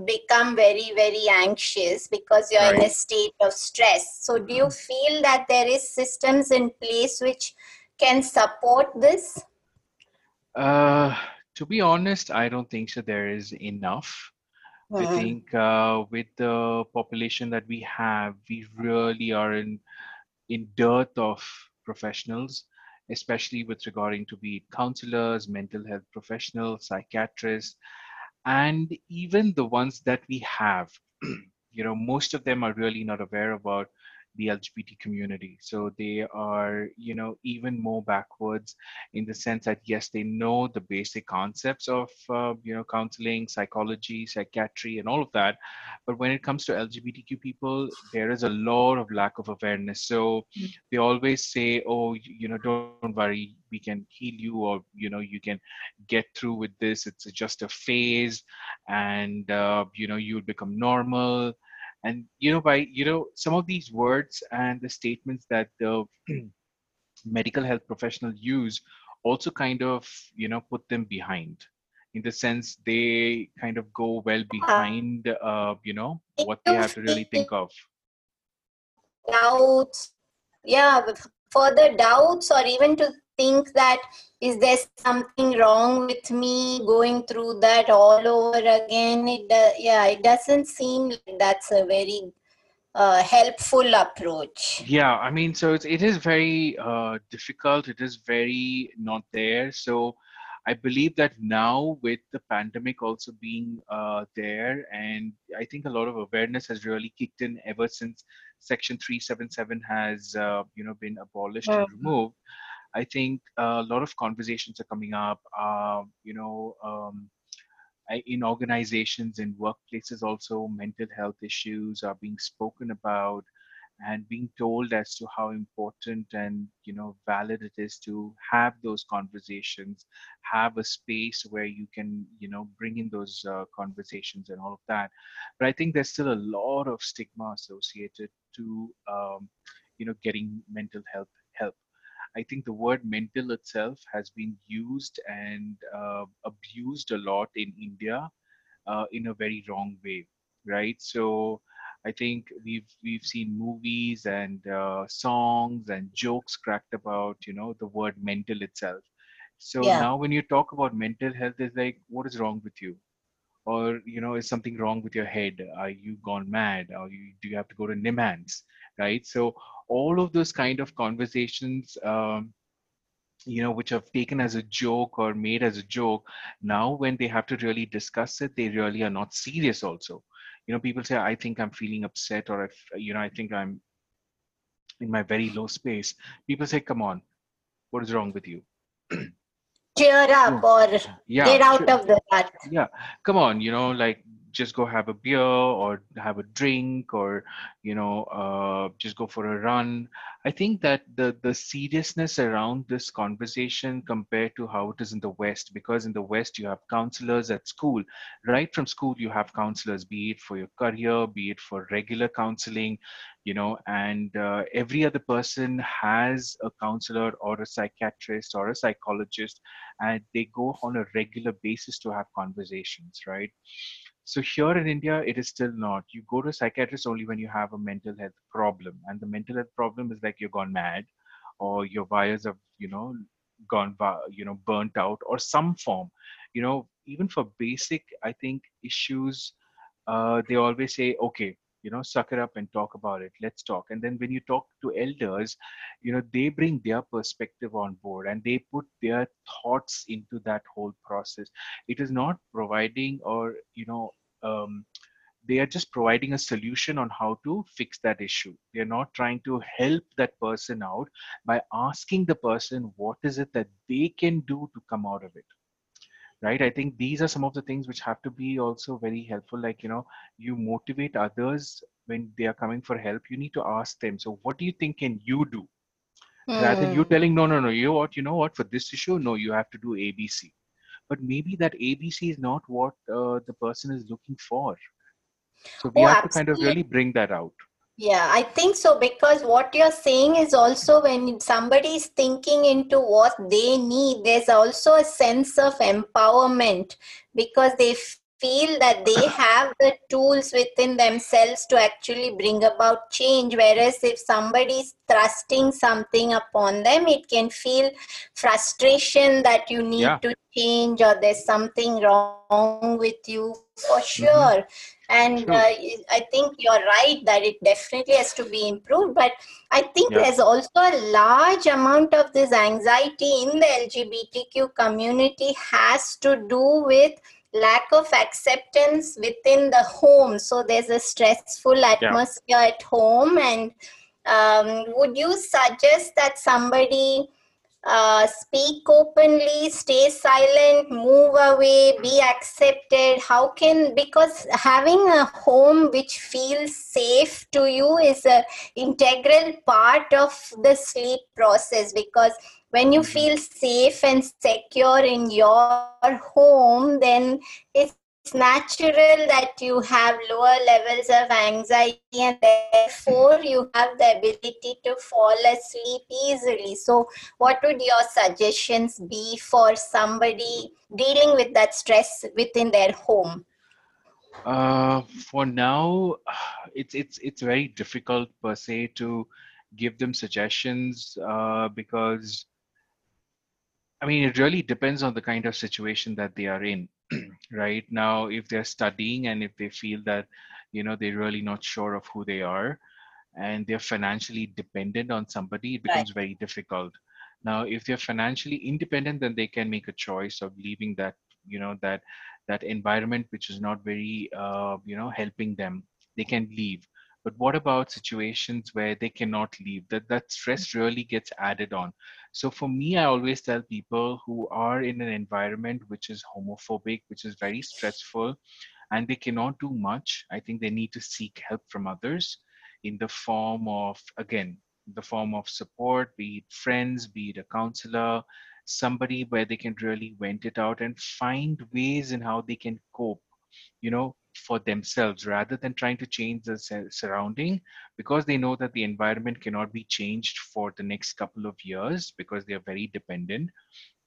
become very very anxious because you're right. in a state of stress. So do you feel that there is systems in place which can support this? Uh to be honest, I don't think so. There is enough. I uh-huh. think uh, with the population that we have, we really are in in dearth of professionals, especially with regarding to be counselors, mental health professionals, psychiatrists, and even the ones that we have. you know, most of them are really not aware about the lgbt community. So they are you know even more backwards in the sense that yes they know the basic concepts of uh, you know counseling psychology psychiatry and all of that. But when it comes to lgbtq people there is a lot of lack of awareness. So mm-hmm. they always say oh you know don't worry we can heal you or you know you can get through with this. It's just a phase and uh, you know you'll become normal and you know by you know some of these words and the statements that the medical health professionals use also kind of you know put them behind. In the sense they kind of go well behind uh, you know what they have to really think of. doubts yeah further doubts or even to think that is there something wrong with me going through that all over again? It uh, yeah it doesn't seem like that's a very uh, helpful approach. Yeah i mean so it's, it is very uh, difficult. It is very not there. So i believe that now with the pandemic also being uh, there and i think a lot of awareness has really kicked in ever since section 377 has uh, you know been abolished mm-hmm. and removed I think a lot of conversations are coming up. Uh, you know, um, in organizations, in workplaces, also mental health issues are being spoken about and being told as to how important and you know valid it is to have those conversations have a space where you can you know bring in those uh, conversations and all of that but i think there's still a lot of stigma associated to um, you know getting mental health help I think the word mental itself has been used and uh, abused a lot in India uh, in a very wrong way, right? So I think we've we've seen movies and uh, songs and jokes cracked about you know the word mental itself. So yeah. now when you talk about mental health, it's like what is wrong with you? Or you know, is something wrong with your head? Are you gone mad? Or you, do you have to go to NIMHANS? Right? So all of those kind of conversations um, you know which have taken as a joke or made as a joke now when they have to really discuss it they really are not serious also. You know people say i think i'm feeling upset or if you know i think i'm in my very low space. People say come on what is wrong with you? Cheer up or yeah, get out sure. of the rut. Yeah come on you know like just go have a beer or have a drink or you know uh, just go for a run. I think that the the seriousness around this conversation compared to how it is in the west because in the west you have counselors at school. Right from school you have counselors be it for your career be it for regular counseling you know and uh, every other person has a counselor or a psychiatrist or a psychologist and they go on a regular basis to have conversations right so here in India, it is still not. You go to a psychiatrist only when you have a mental health problem, and the mental health problem is like you're gone mad, or your wires have you know gone you know burnt out, or some form. You know, even for basic, I think issues, uh, they always say, okay, you know suck it up and talk about it. Let's talk. And then when you talk to elders you know they bring their perspective on board and they put their thoughts into that whole process. It is not providing or you know um, they are just providing a solution on how to fix that issue. They're not trying to help that person out by asking the person what is it that they can do to come out of it right i think these are some of the things which have to be also very helpful like you know you motivate others when they are coming for help you need to ask them so what do you think can you do mm. rather than you hmm. telling no no no you know what you know what for this issue no you have to do abc but maybe that abc is not what uh, the person is looking for so we oh, have absolutely. to kind of really bring that out yeah, I think so because what you're saying is also when somebody is thinking into what they need, there's also a sense of empowerment because they feel that they have the tools within themselves to actually bring about change. Whereas if somebody is thrusting something upon them, it can feel frustration that you need yeah. to change or there's something wrong with you for mm-hmm. sure. Mm-hmm and uh, i think you're right that it definitely has to be improved but i think yeah. there's also a large amount of this anxiety in the lgbtq community has to do with lack of acceptance within the home so there's a stressful atmosphere yeah. at home and um, would you suggest that somebody uh, speak openly, stay silent, move away, be accepted? How can because having a home which feels safe to you is a integral part of the sleep process because when you mm-hmm. feel safe and secure in your home then it's it's natural that you have lower levels of anxiety and therefore you have the ability to fall asleep easily. So what would your suggestions be for somebody dealing with that stress within their home? Uh, for now it's it's it's very difficult per se to give them suggestions uh, because i mean it really depends on the kind of situation that they are in right now if they're studying and if they feel that you know they're really not sure of who they are and they're financially dependent on somebody it becomes right. very difficult. Now if they're financially independent then they can make a choice of leaving that you know that that environment which is not very uh, you know helping them. They can leave. But what about situations where they cannot leave? That that stress really gets added on so for me i always tell people who are in an environment which is homophobic which is very stressful and they cannot do much i think they need to seek help from others in the form of again the form of support be it friends be it a counselor somebody where they can really vent it out and find ways in how they can cope you know for themselves rather than trying to change the surrounding because they know that the environment cannot be changed for the next couple of years because they are very dependent.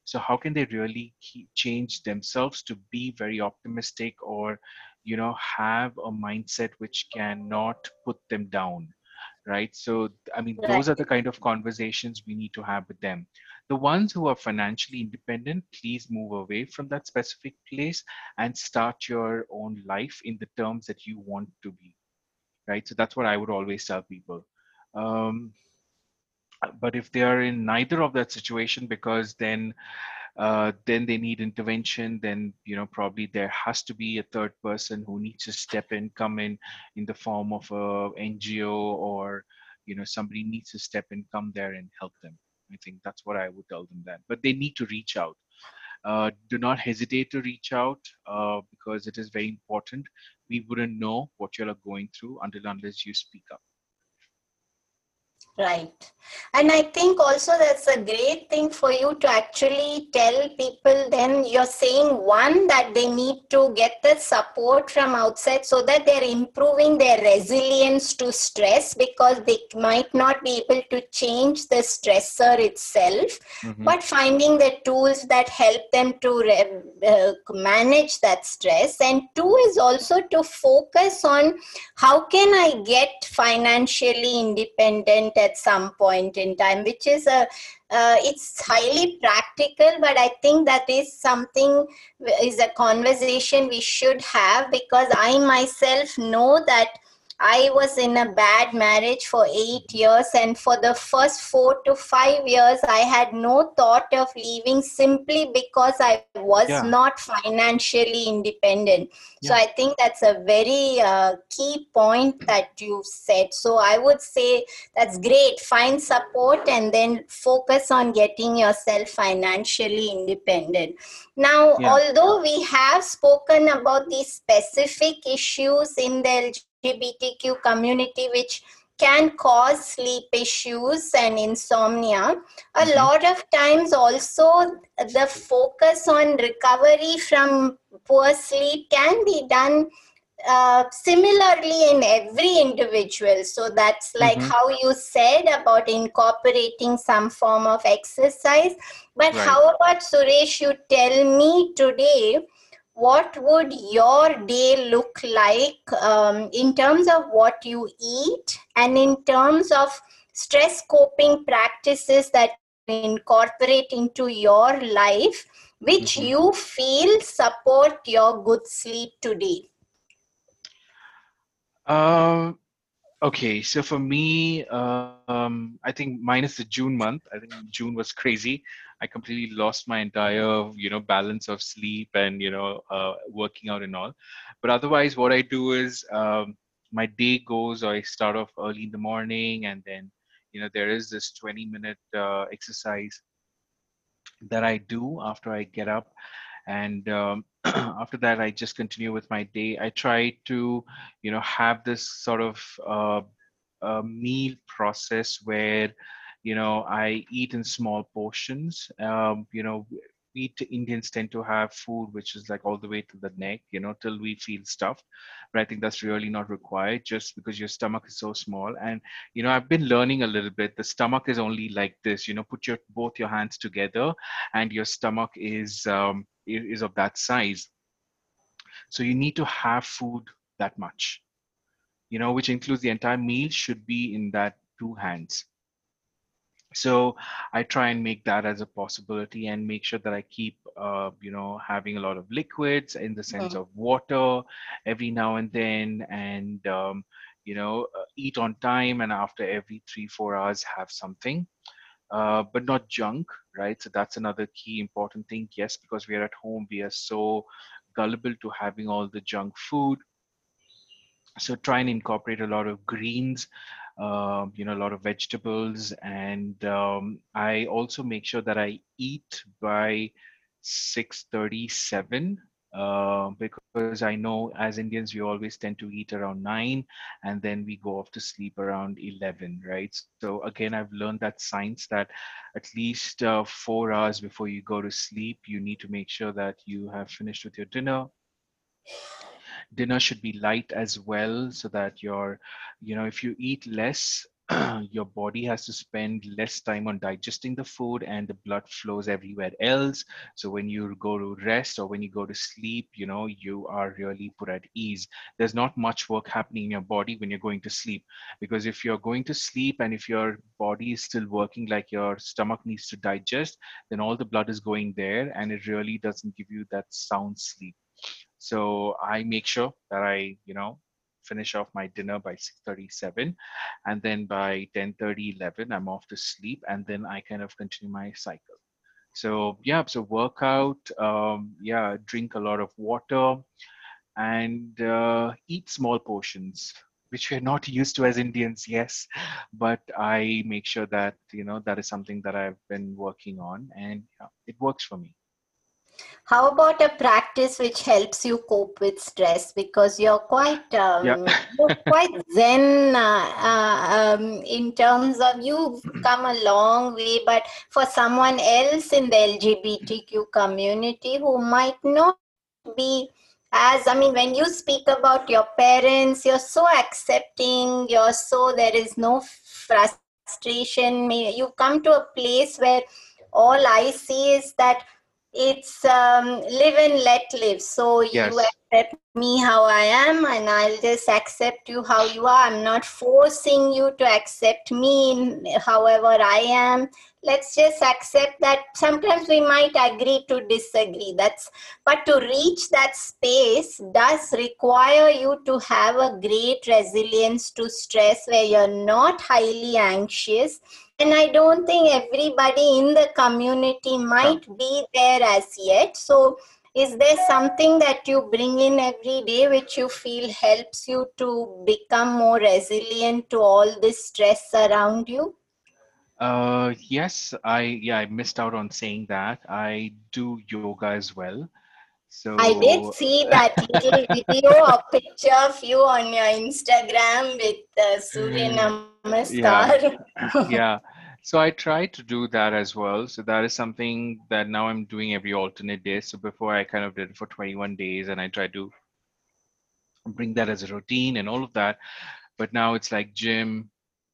So how can they really change themselves to be very optimistic or you know have a mindset which cannot put them down right? So i mean those are the kind of conversations we need to have with them the ones who are financially independent, please move away from that specific place and start your own life in the terms that you want to be. Right. So that's what I would always tell people. Um, but if they are in neither of that situation, because then uh, then they need intervention then you know probably there has to be a third person who needs to step in come in in the form of a ngo or you know somebody needs to step in come there and help them I think that's what I would tell them then. But they need to reach out. Uh, do not hesitate to reach out uh, because it is very important. We wouldn't know what you are going through until unless you speak up. Right. And I think also that's a great thing for you to actually tell people then you're saying one that they need to get the support from outside so that they're improving their resilience to stress because they might not be able to change the stressor itself, mm-hmm. but finding the tools that help them to re- uh, manage that stress. And two is also to focus on how can I get financially independent at some point in time which is a uh, it's highly practical but i think that is something is a conversation we should have because i myself know that I was in a bad marriage for eight years, and for the first four to five years, I had no thought of leaving simply because I was Yeah. not financially independent. So I think that's a very uh, key point that you've said. So I would say that's great. Find support and then focus on getting yourself financially independent. Now, Yeah. although we have spoken about these specific issues in the LGBTQ community, which can cause sleep issues and insomnia, a Mhm. lot of times also the focus on recovery from poor sleep can be done uh, similarly in every individual. So that's like Mhm. how you said about incorporating some form of exercise. But Right. how about Suresh? You tell me today what would your day look like um, in terms of what you eat and in terms of stress coping practices that you incorporate into your life which Mhm. you feel support your good sleep today Um, okay, so for me, um, I think minus the June month, I think June was crazy. I completely lost my entire, you know, balance of sleep and you know, uh, working out and all. But otherwise, what I do is um, my day goes. I start off early in the morning, and then you know, there is this 20 minute uh, exercise that I do after I get up. And um, after that, I just continue with my day. I try to, you know, have this sort of uh, uh, meal process where, you know, I eat in small portions. Um, you know, we Indians tend to have food which is like all the way to the neck, you know, till we feel stuffed. But I think that's really not required just because your stomach is so small. And you know, I've been learning a little bit. The stomach is only like this. You know, put your both your hands together, and your stomach is um, is of that size. So you need to have food that much. You know, which includes the entire meal should be in that two hands so i try and make that as a possibility and make sure that i keep uh, you know having a lot of liquids in the sense Mhm. of water every now and then and um, you know uh, eat on time and after every three four hours have something. Uh, but not junk right? So that's another key important thing. Yes because we are at home we are so gullible to having all the junk food. So try and incorporate a lot of greens um, you know a lot of vegetables. And um, i also make sure that i eat by 637 uh, because i know as indians we always tend to eat around 9 and then we go off to sleep around 11 right? So again i've learned that science that at least uh, four hours before you go to sleep you need to make sure that you have finished with your dinner dinner should be light as well so that your you know if you eat less your body has to spend less time on digesting the food and the blood flows everywhere else. So when you go to rest or when you go to sleep you know you are really put at ease. There's not much work happening in your body when you're going to sleep because if you're going to sleep and if your body is still working like your stomach needs to digest then all the blood is going there and it really doesn't give you that sound sleep so i make sure that i you know finish off my dinner by 6.37 and then by 10.30 11 i'm off to sleep and then i kind of continue my cycle. So yeah so workout um, yeah drink a lot of water and uh, eat small portions which we're not used to as indians yes but i make sure that you know that is something that i've been working on and yeah, it works for me how about a practice which helps you cope with stress because you're quite um, Yeah. you're quite zen uh, uh, um, in terms of you've come a long way but for someone else in the lgbtq community who might not be as i mean when you speak about your parents you're so accepting you're so there is no frustration you've come to a place where all i see is that it's um, live and let live so Yes. you accept me how I am and I'll just accept you how you are. I'm not forcing you to accept me however I am. Let's just accept that sometimes we might agree to disagree. That's but to reach that space does require you to have a great resilience to stress where you're not highly anxious. And I don't think everybody in the community might be there as yet. So is there something that you bring in every day which you feel helps you to become more resilient to all this stress around you? Uh yes i yeah i missed out on saying that. I do yoga as well so i did see that little video or picture of you on your instagram with uh, surya namaskar yeah. yeah so I try to do that as well. So that is something that now I'm doing every alternate day. So before I kind of did it for 21 days and I try to bring that as a routine and all of that. But now it's like gym,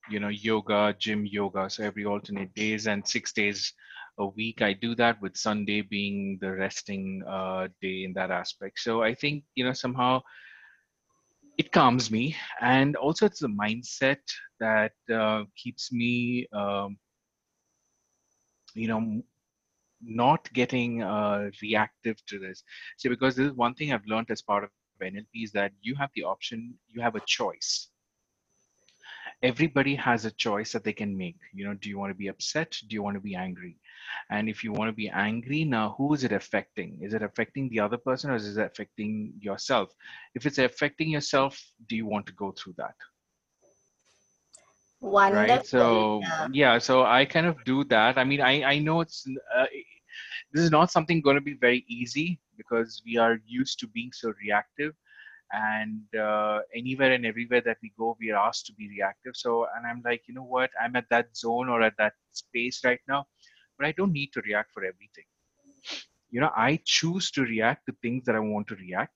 you know, yoga, gym, yoga. So every alternate days and six days a week, I do that with Sunday being the resting uh, day in that aspect. So I think, you know, somehow it calms me. And also it's the mindset that uh, keeps me um, you know not getting uh, reactive to this. So because this is one thing i've learned as part of nlp is that you have the option you have a choice everybody has a choice that they can make. You know do you want to be upset? Do you want to be angry? And if you want to be angry now who is it affecting? Is it affecting the other person or is it affecting yourself? If it's affecting yourself do you want to go through that? Wonderful. right? So Yeah. so i kind of do that. I mean i i know it's uh, this is not something going to be very easy because we are used to being so reactive and uh, anywhere and everywhere that we go we are asked to be reactive. So and i'm like you know what? I'm at that zone or at that space right now but i don't need to react for everything. You know i choose to react to things that i want to react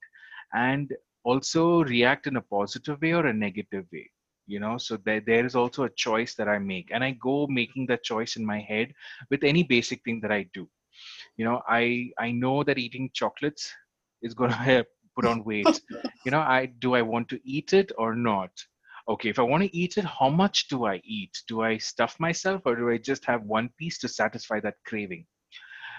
and also react in a positive way or a negative way you know? So there, there is also a choice that i make and i go making that choice in my head with any basic thing that i do. You know i i know that eating chocolates is going to put on weight. You know i do i want to eat it or not? Okay if i want to eat it how much do i eat? Do i stuff myself or do i just have one piece to satisfy that craving?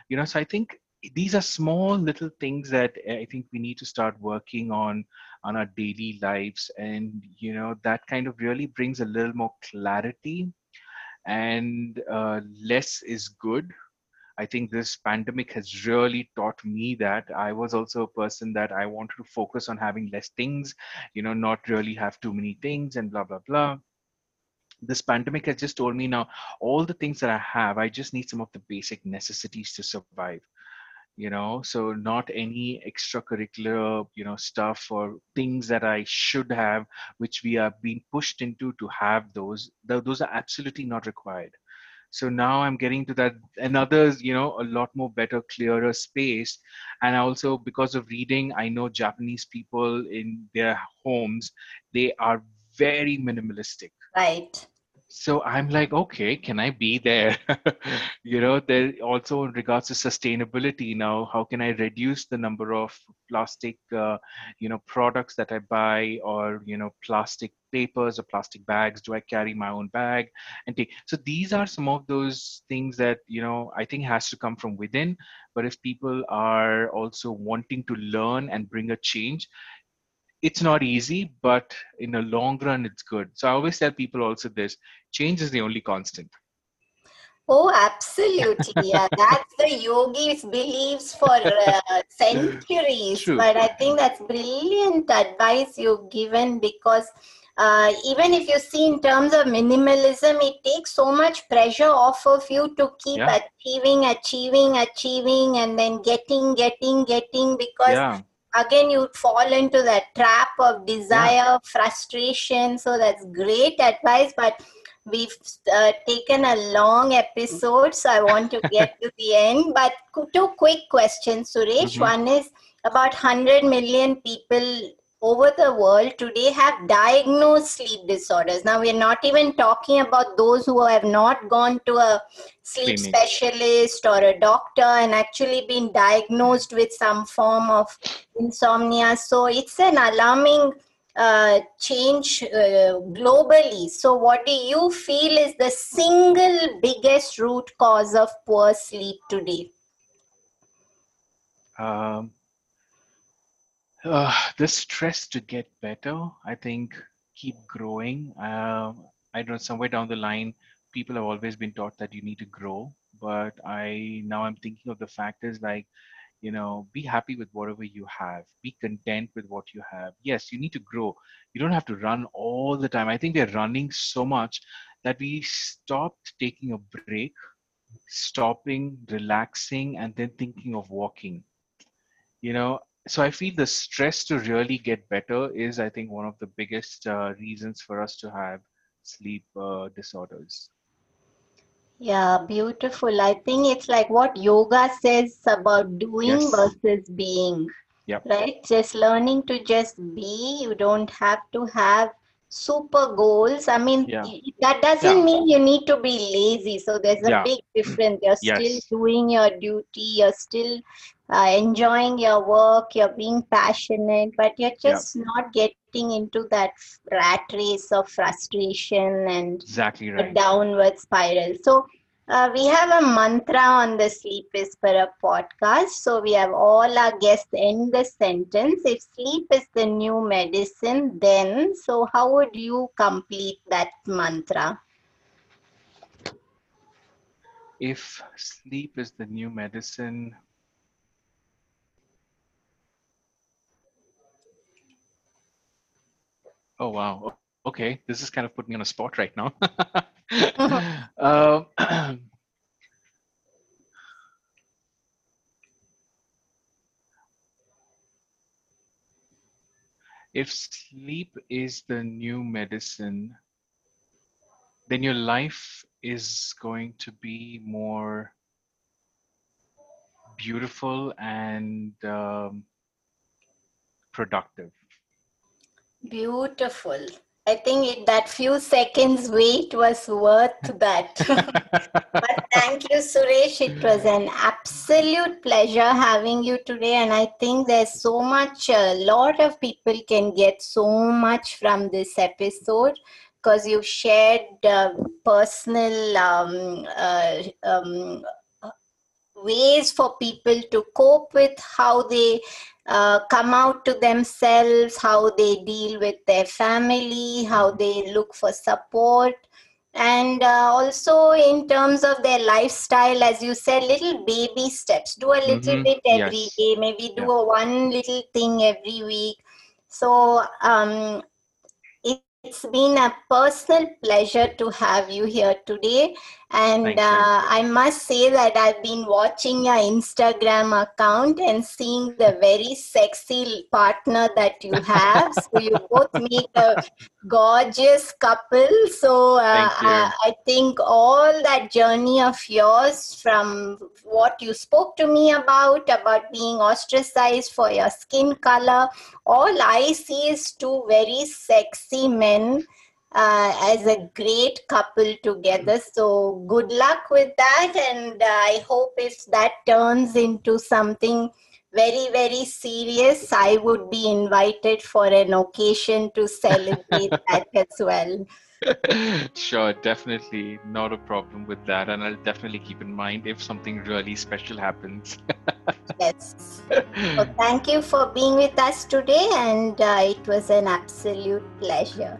You know so i think these are small little things that i think we need to start working on on our daily lives. And you know that kind of really brings a little more clarity and uh, less is good i think this pandemic has really taught me that i was also a person that i wanted to focus on having less things you know not really have too many things and blah blah blah. This pandemic has just told me now all the things that i have i just need some of the basic necessities to survive you know? So not any extracurricular you know stuff or things that i should have which we are being pushed into to have those those are absolutely not required so now i'm getting to that another you know a lot more better clearer space and also because of reading i know japanese people in their homes they are very minimalistic Right. So i'm like okay can i be there? You know there also in regards to sustainability now how can i reduce the number of plastic uh, you know products that i buy or you know plastic papers or plastic bags? Do i carry my own bag? And take so these are some of those things that you know i think has to come from within. But if people are also wanting to learn and bring a change it's not easy, but in the long run, it's good. So I always tell people also this change is the only constant. Oh, absolutely. Yeah, that's the yogis' beliefs for uh, centuries. True. But I think that's brilliant advice you've given because uh, even if you see in terms of minimalism, it takes so much pressure off of you to keep Yeah. achieving, achieving, achieving, and then getting, getting, getting because Yeah, again you fall into that trap of desire frustration. So that's great advice but we've uh, taken a long episode so i want to get to the end. But two quick questions suresh. Mhm. one is about 100 million people over the world today have diagnosed sleep disorders. Now, we're not even talking about those who have not gone to a sleep Clinic. specialist or a doctor and actually been diagnosed with some form of insomnia. So, it's an alarming uh, change uh, globally. So, what do you feel is the single biggest root cause of poor sleep today? Um, uh, the stress to get better, I think, keep growing. Um, I don't know, somewhere down the line, people have always been taught that you need to grow, but I now I'm thinking of the factors like, you know, be happy with whatever you have, be content with what you have. Yes, you need to grow. You don't have to run all the time. I think we're running so much that we stopped taking a break, stopping, relaxing, and then thinking of walking you know so i feel the stress to really get better is i think one of the biggest uh, reasons for us to have sleep uh, disorders Yeah, beautiful. I think it's like what yoga says about doing Yes. versus being, Yep. right? Just learning to just be. You don't have to have super goals. I mean, Yeah. that doesn't Yeah. mean you need to be lazy. So there's a Yeah. big difference. You're still doing your duty. You're still uh, enjoying your work. You're being passionate, but you're just not getting into that rat race of frustration and exactly a downward spiral. So uh, we have a mantra on the Sleep Whisperer podcast. So we have all our guests end the sentence. If sleep is the new medicine, then so how would you complete that mantra? if sleep is the new medicine oh wow okay this is kind of putting me on a spot right now um, if sleep is the new medicine, then your life is going to be more beautiful and um, productive. Beautiful. I think it, that few seconds wait was worth that. But thank you, Suresh. It was an absolute pleasure having you today. And I think there's so much, a lot of people can get so much from this episode because you've shared uh, personal um, uh, um, ways for people to cope with how they uh, come out to themselves, how they deal with their family, how they look for support and uh, also in terms of their lifestyle as you said little baby steps do a little Mhm, bit every yes. day, maybe do Yeah. a one little thing every week so um, it, it's been a personal pleasure to have you here today and uh, i must say that i've been watching your instagram account and seeing the very sexy partner that you have so you both make a gorgeous couple. So uh. I, I think all that journey of yours, from what you spoke to me about, about being ostracized for your skin color, all I see is two very sexy men. Uh, as a great couple together. So, good luck with that. And uh, I hope if that turns into something very, very serious, I would be invited for an occasion to celebrate that as well. sure, definitely not a problem with that. And I'll definitely keep in mind if something really special happens. Yes. So, thank you for being with us today, and uh, it was an absolute pleasure.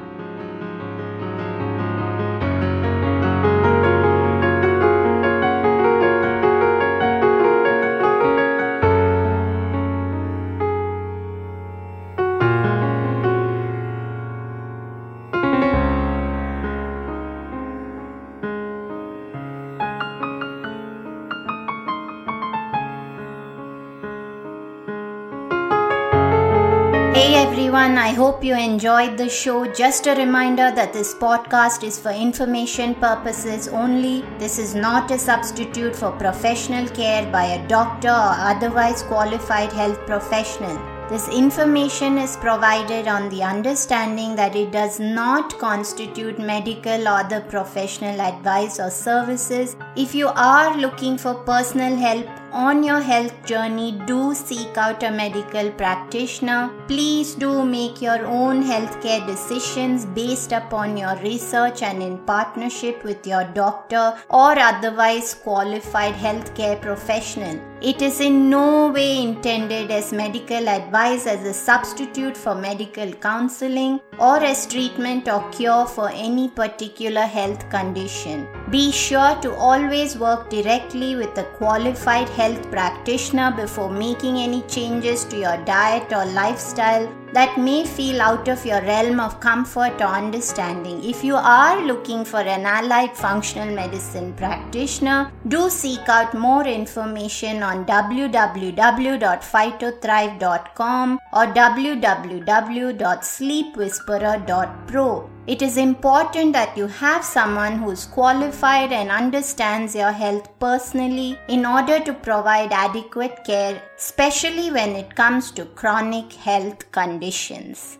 Everyone, I hope you enjoyed the show. Just a reminder that this podcast is for information purposes only. This is not a substitute for professional care by a doctor or otherwise qualified health professional. This information is provided on the understanding that it does not constitute medical or other professional advice or services. If you are looking for personal help on your health journey, do seek out a medical practitioner. Please do make your own healthcare decisions based upon your research and in partnership with your doctor or otherwise qualified healthcare professional. It is in no way intended as medical advice as a substitute for medical counseling or as treatment or cure for any particular health condition. Be sure to always work directly with a qualified health practitioner before making any changes to your diet or lifestyle that may feel out of your realm of comfort or understanding. If you are looking for an allied functional medicine practitioner, do seek out more information on www.phytothrive.com or www.sleepwhisperer.pro. It is important that you have someone who is qualified and understands your health personally in order to provide adequate care, especially when it comes to chronic health conditions.